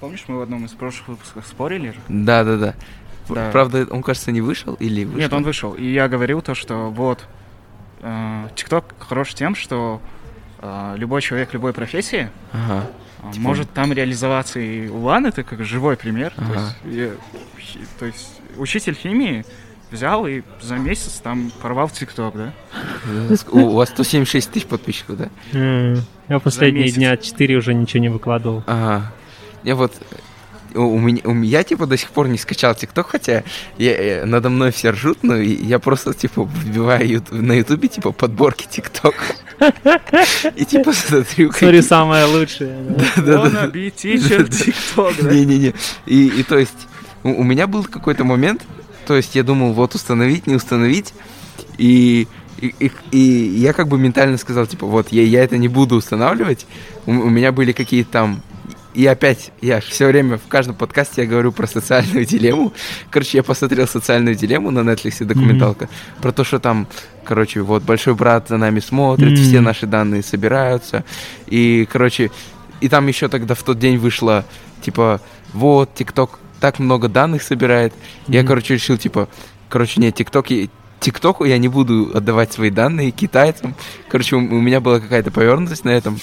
[SPEAKER 2] Помнишь, мы в одном из прошлых выпусков спорили же?
[SPEAKER 1] Да-да-да.
[SPEAKER 2] Да.
[SPEAKER 1] Правда, он, кажется, не вышел или вышел?
[SPEAKER 2] Нет, он вышел. И я говорил то, что вот э, ТикТок хорош тем, что э, любой человек любой профессии
[SPEAKER 1] Ага.
[SPEAKER 2] э,
[SPEAKER 1] Типа-
[SPEAKER 2] может там реализоваться. И Улан это как живой пример. То,
[SPEAKER 1] Ага.
[SPEAKER 2] есть, я- то есть учитель химии взял и за месяц там порвал ТикТок, да?
[SPEAKER 1] У вас 176 тысяч подписчиков, да?
[SPEAKER 3] Я последние дня 4 уже ничего не выкладывал.
[SPEAKER 1] Ага. Я вот... У, меня, у меня, я, типа, до сих пор не скачал ТикТок, хотя я, э, надо мной все ржут, но я просто, типа, вбиваю на Ютубе, типа, подборки ТикТок. И, типа, смотрю...
[SPEAKER 3] Смотри, самое лучшее. да.
[SPEAKER 1] Да-да-да.
[SPEAKER 2] Да?
[SPEAKER 1] Не-не-не. И, то есть, у меня был какой-то момент, то есть я думал, вот установить, не установить, и, и, и- и я как бы ментально сказал, типа, вот, я, я это не буду устанавливать, у, у меня были какие-то там... И опять, я все время в каждом подкасте я говорю про социальную дилемму. Короче, я посмотрел социальную дилемму на Netflix, документалка, про то, что там, короче, вот большой брат за нами смотрит,
[SPEAKER 3] Мгм.
[SPEAKER 1] все наши данные собираются. И, короче, и там еще тогда в тот день вышло, типа, вот, ТикТок так много данных собирает. Я, короче, решил, типа, короче, нет, ТикТок, ТикТоку я не буду отдавать свои данные китайцам. Короче, у, меня была какая-то повернутость на этом.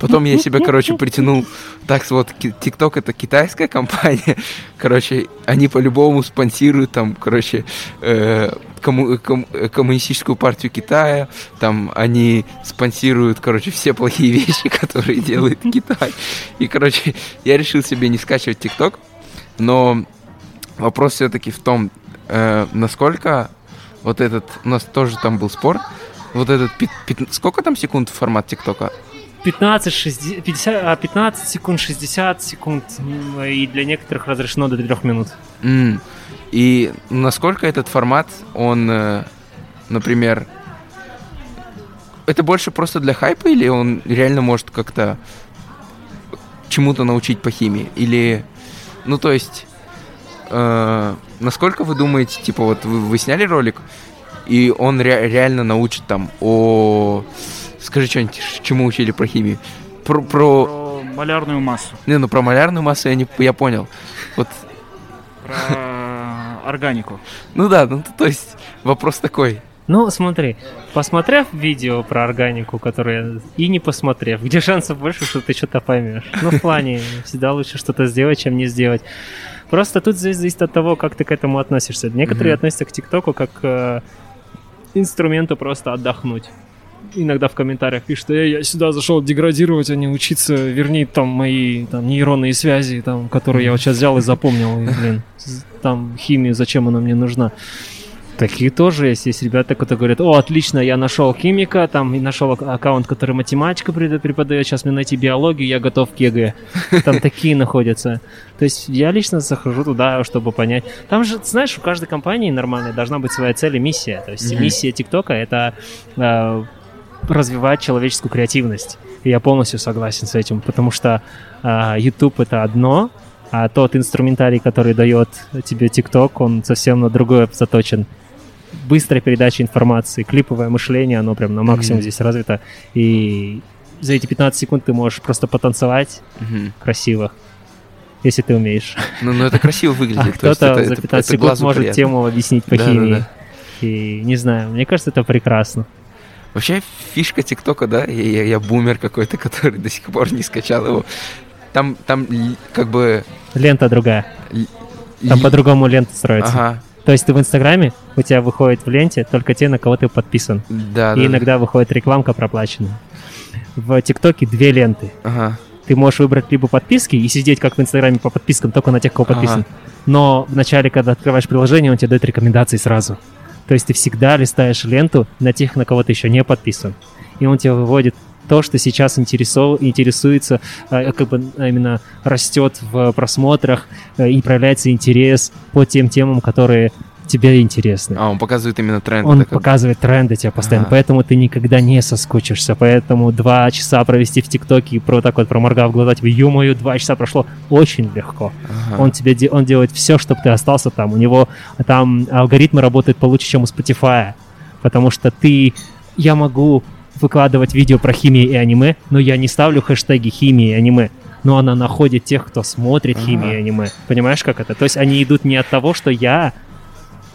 [SPEAKER 1] Потом я себя, короче, притянул. Так, вот, ТикТок это китайская компания. Короче, они по-любому спонсируют там, короче, э, комму- ком- э, коммунистическую партию Китая. Там они спонсируют, короче, все плохие вещи, которые делает Китай. И, короче, я решил себе не скачивать ТикТок. Но вопрос все-таки в том, э, насколько вот этот, у нас тоже там был спор, вот этот, пи- пят- сколько там секунд формат ТикТока?
[SPEAKER 3] 15, 60, 50, а, 15 секунд, 60 секунд, и для некоторых разрешено до 3 минут.
[SPEAKER 1] М, И насколько этот формат, он, э, например, это больше просто для хайпа или он реально может как-то чему-то научить по химии? Или, ну то есть, э, насколько вы думаете, типа вот вы, вы сняли ролик, и он ре- реально научит там о... Скажи что-нибудь, чему учили про химию? Про, про...
[SPEAKER 2] Про малярную массу,
[SPEAKER 1] Не, ну про малярную массу я, не, я понял. Вот
[SPEAKER 2] про органику.
[SPEAKER 1] Ну да, ну то есть вопрос такой.
[SPEAKER 3] Ну, смотри, посмотрев видео про органику, которое и не посмотрев, где шансов больше, что ты что-то поймешь. Ну, в плане, всегда лучше что-то сделать, чем не сделать. Просто тут зависит зависит от того, как ты к этому относишься. Некоторые
[SPEAKER 1] Мгм.
[SPEAKER 3] относятся к ТикТоку как к э, инструменту просто отдохнуть. Иногда в комментариях пишут, «Эй, я сюда зашел деградировать, а не учиться, верни там мои там, нейронные связи, там, которые я вот сейчас взял и запомнил. И, блин, там химия, зачем она мне нужна? Такие тоже есть. Есть ребята, которые говорят, о, отлично, я нашел химика, там, и нашел ак- аккаунт, который математика преподает, сейчас мне найти биологию, я готов к ЕГЭ. Там такие находятся. То есть я лично захожу туда, чтобы понять. Там же, знаешь, у каждой компании нормальной должна быть своя цель и миссия. То есть
[SPEAKER 1] Мгм.
[SPEAKER 3] миссия ТикТока — это э, развивать человеческую креативность. И я полностью согласен с этим, потому что э, YouTube — это одно, а тот инструментарий, который дает тебе ТикТок, он совсем на другое заточен. Быстрая передача информации, клиповое мышление, оно прям на максимум
[SPEAKER 1] Мгм.
[SPEAKER 3] здесь развито. И за эти 15 секунд ты можешь просто потанцевать
[SPEAKER 1] Мгм.
[SPEAKER 3] красиво, если ты умеешь.
[SPEAKER 1] Ну, ну это красиво выглядит.
[SPEAKER 3] А кто-то
[SPEAKER 1] это-
[SPEAKER 3] за
[SPEAKER 1] это-
[SPEAKER 3] 15
[SPEAKER 1] это
[SPEAKER 3] секунд
[SPEAKER 1] глазу
[SPEAKER 3] может
[SPEAKER 1] приятно.
[SPEAKER 3] тему объяснить по
[SPEAKER 1] Да,
[SPEAKER 3] химии.
[SPEAKER 1] да, да.
[SPEAKER 3] И не знаю, мне кажется, это прекрасно.
[SPEAKER 1] Вообще фишка ТикТока, да, я, я- я бумер какой-то, который до сих пор не скачал его. Там, там л- как бы...
[SPEAKER 3] Лента другая. Там
[SPEAKER 1] ли-
[SPEAKER 3] по-другому лента строится.
[SPEAKER 1] Ага,
[SPEAKER 3] То есть ты в Инстаграме, у тебя выходит в ленте только те, на кого ты подписан.
[SPEAKER 1] да,
[SPEAKER 3] и
[SPEAKER 1] да,
[SPEAKER 3] иногда выходит рекламка проплаченная. В ТикТоке две ленты.
[SPEAKER 1] Ага,
[SPEAKER 3] Ты можешь выбрать либо подписки и сидеть как в Инстаграме по подпискам, только на тех, кого
[SPEAKER 1] Ага.
[SPEAKER 3] подписан. Но вначале, когда открываешь приложение, он тебе дает рекомендации сразу. То есть ты всегда листаешь ленту на тех, на кого ты еще не подписан. И он тебе выводит то, что сейчас интересов- интересуется, э, как бы э, именно растет в просмотрах э, и проявляется интерес по тем темам, которые тебе интересны.
[SPEAKER 1] А, он показывает именно тренды.
[SPEAKER 3] Он
[SPEAKER 1] так как-
[SPEAKER 3] показывает тренды тебе постоянно,
[SPEAKER 1] Ага.
[SPEAKER 3] поэтому ты никогда не соскучишься. Поэтому два часа провести в ТикТоке и про так вот проморгав глаза, тебе, ё-моё, два часа прошло очень легко.
[SPEAKER 1] Ага.
[SPEAKER 3] Он тебе он делает все, чтобы ты остался там. У него там алгоритмы работают получше, чем у Spotify. Потому что ты... Я могу выкладывать видео про химию и аниме, но я не ставлю хэштеги химии и аниме. Но она находит тех, кто смотрит химию и аниме. Понимаешь, как это? То есть они идут не от того, что я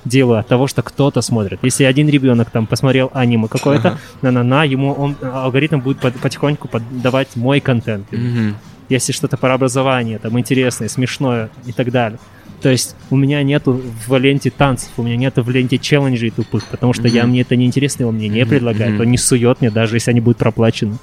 [SPEAKER 3] делаю, а от того, что кто-то смотрит. Если один ребенок там посмотрел аниме какое-то,
[SPEAKER 1] Ага.
[SPEAKER 3] на-на-на, ему он, алгоритм будет под- потихоньку поддавать мой контент если что-то про образование, там, интересное, смешное и так далее. То есть у меня нету в ленте танцев, у меня нету в ленте челленджей тупых, потому что я,
[SPEAKER 1] Мгм.
[SPEAKER 3] мне это неинтересно, его мне не предлагает,
[SPEAKER 1] мгм.
[SPEAKER 3] он не сует мне, даже если они будут проплачены.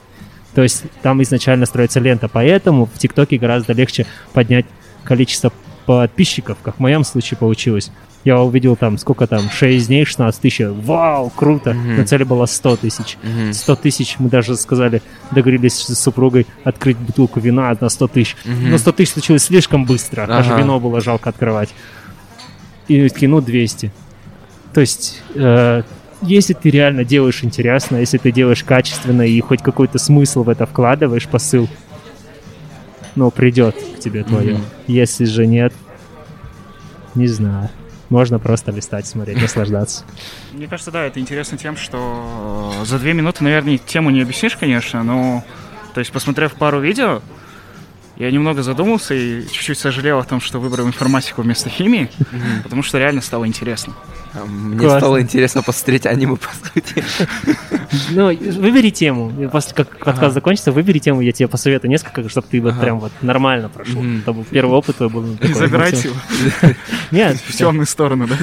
[SPEAKER 3] То есть там изначально строится лента, поэтому в ТикТоке гораздо легче поднять количество подписчиков, как в моем случае получилось. Я увидел там, сколько там, 6 дней, 16 тысяч. Вау, круто!
[SPEAKER 1] Мгм.
[SPEAKER 3] Но цель была 100 тысяч.
[SPEAKER 1] Мгм.
[SPEAKER 3] 100 тысяч, мы даже сказали, договорились с супругой открыть бутылку вина на 100 тысяч.
[SPEAKER 1] Мгм.
[SPEAKER 3] Но 100 тысяч случилось слишком быстро, даже
[SPEAKER 1] Ага.
[SPEAKER 3] вино было жалко открывать. И ну, 200. То есть, э, если ты реально делаешь интересно, если ты делаешь качественно и хоть какой-то смысл в это вкладываешь, посыл, ну, придет к тебе твое.
[SPEAKER 1] Мгм.
[SPEAKER 3] Если же нет, не знаю. Можно просто листать, смотреть, наслаждаться.
[SPEAKER 2] Мне кажется, да, это интересно тем, что э, за две минуты, наверное, тему не объяснишь, конечно, но, то есть, посмотрев пару видео, я немного задумался и чуть-чуть сожалел о том, что выбрал информатику вместо химии,
[SPEAKER 1] Мгм.
[SPEAKER 2] потому что реально стало интересно.
[SPEAKER 1] А Мне
[SPEAKER 3] Классно.
[SPEAKER 1] стало интересно посмотреть аниме, по сути.
[SPEAKER 3] Ну, выбери тему. После как подкаст
[SPEAKER 1] Ага.
[SPEAKER 3] закончится, выбери тему, я тебе посоветую несколько, чтобы ты вот
[SPEAKER 1] Ага.
[SPEAKER 3] прям вот нормально прошел. Чтобы первый опыт твой был такой.
[SPEAKER 2] Забирайте
[SPEAKER 3] ну,
[SPEAKER 2] его.
[SPEAKER 3] Нет,
[SPEAKER 2] в темную сторону, да?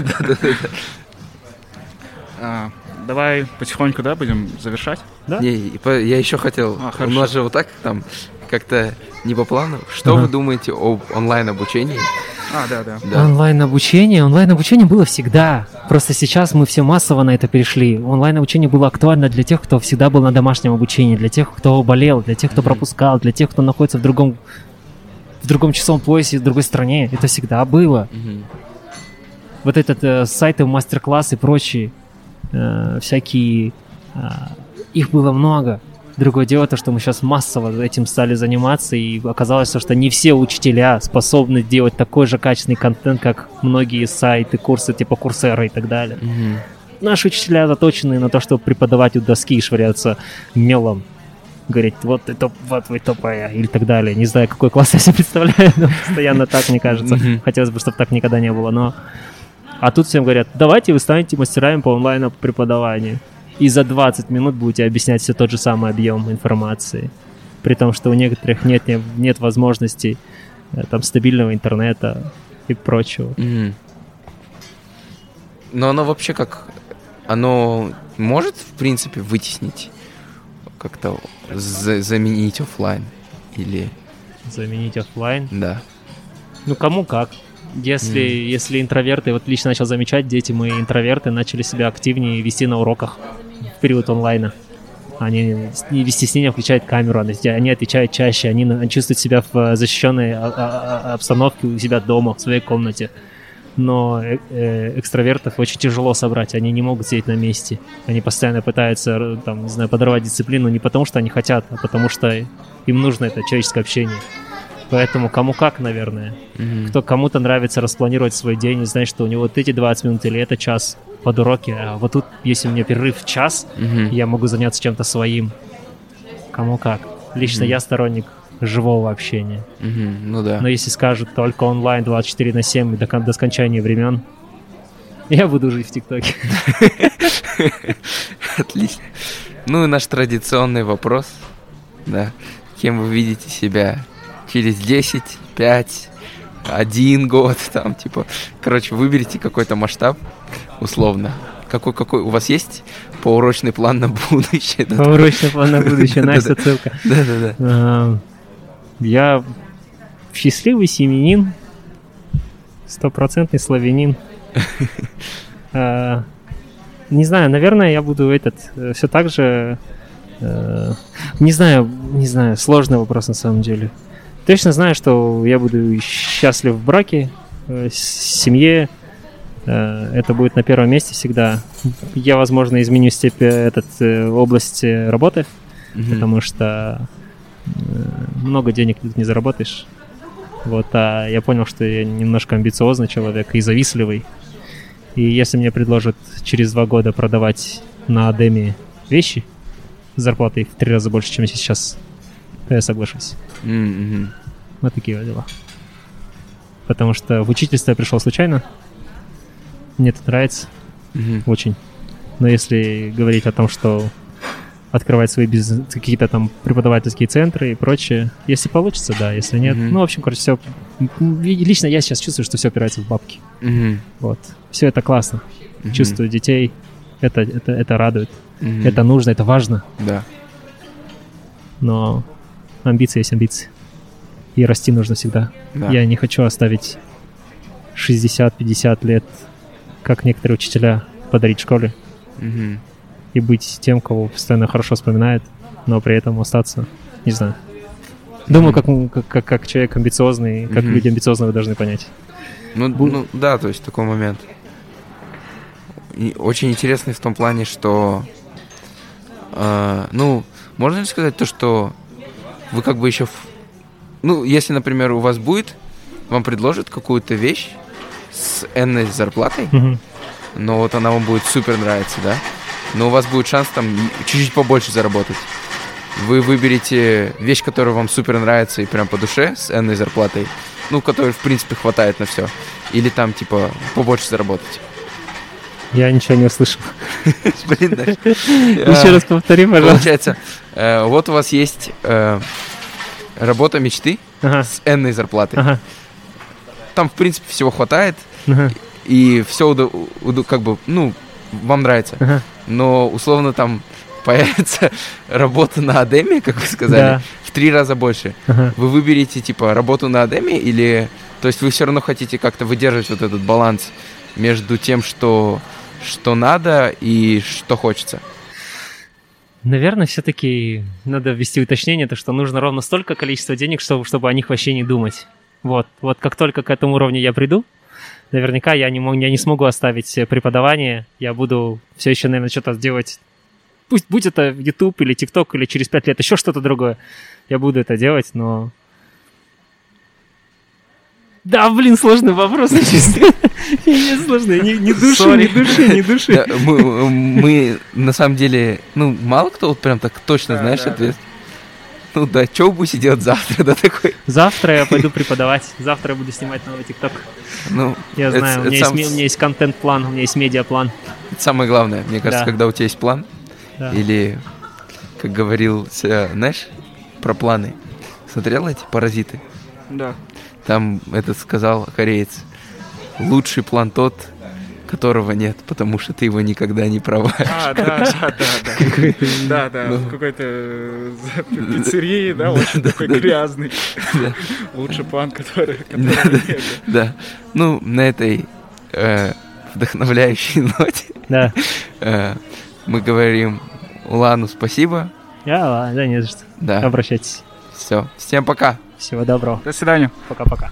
[SPEAKER 2] А, Давай потихоньку, да, будем завершать.
[SPEAKER 3] Да?
[SPEAKER 1] Не, я еще хотел,
[SPEAKER 2] А,
[SPEAKER 1] у
[SPEAKER 2] хорошо.
[SPEAKER 1] нас же вот так там как-то не по плану. Что
[SPEAKER 3] Ага.
[SPEAKER 1] вы думаете об онлайн-обучении?
[SPEAKER 2] А, да, да.
[SPEAKER 1] Да.
[SPEAKER 3] Онлайн-обучение. Онлайн-обучение было всегда. Просто сейчас мы все массово на это перешли. Онлайн-обучение было актуально для тех, кто всегда был на домашнем обучении, для тех, кто болел, для тех, кто пропускал, для тех, кто находится в другом в другом часовом поясе, в другой стране. Это всегда было.
[SPEAKER 1] Мгм.
[SPEAKER 3] вот этот э, сайты, мастер-классы и прочие э, всякие, э, их было много. Другое дело то, что мы сейчас массово этим стали заниматься, и оказалось, что не все учителя способны делать такой же качественный контент, как многие сайты, курсы типа Курсера и так далее.
[SPEAKER 1] Мгм.
[SPEAKER 3] Наши учителя заточены на то, чтобы преподавать у доски и швыряться мелом. Говорить, вот ты топ, вот вы топая, или так далее. Не знаю, какой класс я себе представляю, но постоянно так, мне кажется. Хотелось бы, чтобы так никогда не было, но... А тут всем говорят, давайте вы станете мастерами по онлайн преподаванию. И за 20 минут будете объяснять все тот же самый объем информации. При том, что у некоторых нет, не- нет возможности э, там стабильного интернета и прочего.
[SPEAKER 1] Мгм. Но оно вообще как... Оно может, в принципе, вытеснить, как-то за- заменить оффлайн? Или...
[SPEAKER 3] Заменить оффлайн.
[SPEAKER 1] Да.
[SPEAKER 3] Ну, кому как. Если,
[SPEAKER 1] Мгм.
[SPEAKER 3] если интроверты, вот лично начал замечать, дети мы интроверты начали себя активнее вести на уроках период онлайна. Они не без стеснения включают камеру, они, отвечают чаще, они, чувствуют себя в э, защищенной а- а- а- обстановке у себя дома, в своей комнате. Но э- э, экстравертов очень тяжело собрать, они не могут сидеть на месте. Они постоянно пытаются, там, не знаю, подорвать дисциплину не потому, что они хотят, а потому что им нужно это человеческое общение. Поэтому кому как, наверное
[SPEAKER 1] Мгм.
[SPEAKER 3] кто кому-то нравится распланировать свой день и знать, что у него вот эти 20 минут или это час под уроки, а вот тут, если у меня перерыв в час,
[SPEAKER 1] Мгм.
[SPEAKER 3] я могу заняться чем-то своим. Кому как. Лично
[SPEAKER 1] Мгм.
[SPEAKER 3] я сторонник живого общения.
[SPEAKER 1] Мгм. Ну да.
[SPEAKER 3] Но если скажут только онлайн 24 на 7 и до, до скончания времен, я буду жить в ТикТоке.
[SPEAKER 1] Отлично. Ну и наш традиционный вопрос. Да. Кем вы видите себя через 10, 5, один год, там, типа. Короче, выберите какой-то масштаб, условно. Какой, какой у вас есть поурочный план на будущее? Да,
[SPEAKER 3] Урочный план на будущее, Настя, ссылка.
[SPEAKER 1] да, да.
[SPEAKER 3] А, Я счастливый семенин, стопроцентный славянин. А, Не знаю, наверное, я буду этот все так же. э, Не знаю, не знаю, сложный вопрос на самом деле. Точно знаю, что я буду счастлив в браке, э, с- семье, Э, Это будет на первом месте всегда. Я, возможно, изменю этот э, область э, работы,
[SPEAKER 1] Мгм.
[SPEAKER 3] потому что э, много денег тут не заработаешь. Вот, а я понял, что я немножко амбициозный человек и завистливый. И если мне предложат через два года продавать на Адеме вещи с зарплатой в три раза больше, чем сейчас, то я соглашусь.
[SPEAKER 1] Мгм.
[SPEAKER 3] Вот такие вот дела. Потому что в учительство я пришел случайно. Мне это нравится
[SPEAKER 1] Мгм.
[SPEAKER 3] очень. Но если говорить о том, что открывать свои бизнес, какие-то там преподавательские центры и прочее, если получится, да, если нет,
[SPEAKER 1] Мгм.
[SPEAKER 3] ну, в общем, короче, все. Лично я сейчас чувствую, что все опирается в бабки.
[SPEAKER 1] Мгм.
[SPEAKER 3] Вот. Все это классно.
[SPEAKER 1] Мгм.
[SPEAKER 3] Чувствую детей. Это, это, это радует.
[SPEAKER 1] Мгм.
[SPEAKER 3] Это нужно, это важно.
[SPEAKER 1] Да.
[SPEAKER 3] Но амбиции есть амбиции. И расти нужно всегда.
[SPEAKER 1] Да.
[SPEAKER 3] Я не хочу оставить 60-50 лет, как некоторые учителя, подарить школе
[SPEAKER 1] Мгм.
[SPEAKER 3] и быть тем, кого постоянно хорошо вспоминает, но при этом остаться, не знаю. Думаю, как, как, как, как человек амбициозный, как
[SPEAKER 1] Мгм.
[SPEAKER 3] люди амбициозные вы должны понять.
[SPEAKER 1] Ну,
[SPEAKER 3] Бу-
[SPEAKER 1] ну, да, то есть такой момент. И очень интересный в том плане, что, э, ну, можно ли сказать то, что вы как бы еще, в- ну, если, например, у вас будет, вам предложат какую-то вещь с энной зарплатой,
[SPEAKER 3] Мгм.
[SPEAKER 1] но вот она вам будет супер нравиться, да? Но у вас будет шанс там чуть-чуть побольше заработать. Вы выберете вещь, которая вам супер нравится и прям по душе с энной зарплатой, ну, которой, в принципе, хватает на все. Или там, типа, побольше заработать.
[SPEAKER 3] Я ничего не услышал.
[SPEAKER 1] Блин.
[SPEAKER 3] Еще раз повтори, пожалуйста.
[SPEAKER 1] Получается, э, вот у вас есть э, работа мечты
[SPEAKER 3] Ага,
[SPEAKER 1] с энной зарплатой.
[SPEAKER 3] ага,
[SPEAKER 1] Там, в принципе, всего хватает,
[SPEAKER 3] ага,
[SPEAKER 1] и все, как бы, ну, вам нравится.
[SPEAKER 3] ага.
[SPEAKER 1] но условно там появится работа на Адеме, как вы сказали,
[SPEAKER 3] Да.
[SPEAKER 1] в три раза больше.
[SPEAKER 3] Ага.
[SPEAKER 1] Вы выберете, типа, работу на Адеме или... То есть вы все равно хотите как-то выдерживать вот этот баланс между тем, что, что надо и что хочется.
[SPEAKER 3] Наверное, все-таки надо ввести уточнение, то что нужно ровно столько количества денег, чтобы, чтобы о них вообще не думать. Вот, вот как только к этому уровню я приду, наверняка я не, мо- я не смогу оставить преподавание, я буду все еще, наверное, что-то делать. Пусть будь это YouTube или TikTok или через пять лет еще что-то другое, я буду это делать, но... Да, блин, сложный вопрос, честно. Нет, сложный, ни, ни души,
[SPEAKER 2] Sorry.
[SPEAKER 3] ни души, ни души.
[SPEAKER 1] Да, мы, мы, на самом деле, ну, мало кто вот прям так точно,
[SPEAKER 2] Да,
[SPEAKER 1] знаешь,
[SPEAKER 2] да,
[SPEAKER 1] ответ. Ну да, что вы будете делать завтра, да, такой.
[SPEAKER 3] Завтра я пойду преподавать. Завтра я буду снимать новый ТикТок.
[SPEAKER 1] Ну,
[SPEAKER 3] Я
[SPEAKER 1] это-
[SPEAKER 3] знаю, у
[SPEAKER 1] это
[SPEAKER 3] меня,
[SPEAKER 1] сам-
[SPEAKER 3] есть, у меня есть контент-план, у меня есть медиаплан.
[SPEAKER 1] это самое главное, мне кажется,
[SPEAKER 3] Да.
[SPEAKER 1] когда у тебя есть план,
[SPEAKER 3] Да.
[SPEAKER 1] Или, как говорил, э, знаешь, про планы. Смотрел эти «Паразиты»?
[SPEAKER 2] Да.
[SPEAKER 1] Там этот сказал кореец. Лучший план тот, которого нет, потому что ты его никогда не проводишь.
[SPEAKER 2] А, да, да, да, да. Да, да,
[SPEAKER 1] Ну.
[SPEAKER 2] в какой-то э, пиццерии, да, очень такой грязный. Лучший план, который нет.
[SPEAKER 1] Да. Ну, на этой э, вдохновляющей ноте э, мы говорим Улану спасибо.
[SPEAKER 3] Я, да, не за что.
[SPEAKER 1] Да,
[SPEAKER 3] Обращайтесь.
[SPEAKER 1] все. Всем пока.
[SPEAKER 3] Всего доброго.
[SPEAKER 2] До свидания.
[SPEAKER 3] Пока-пока.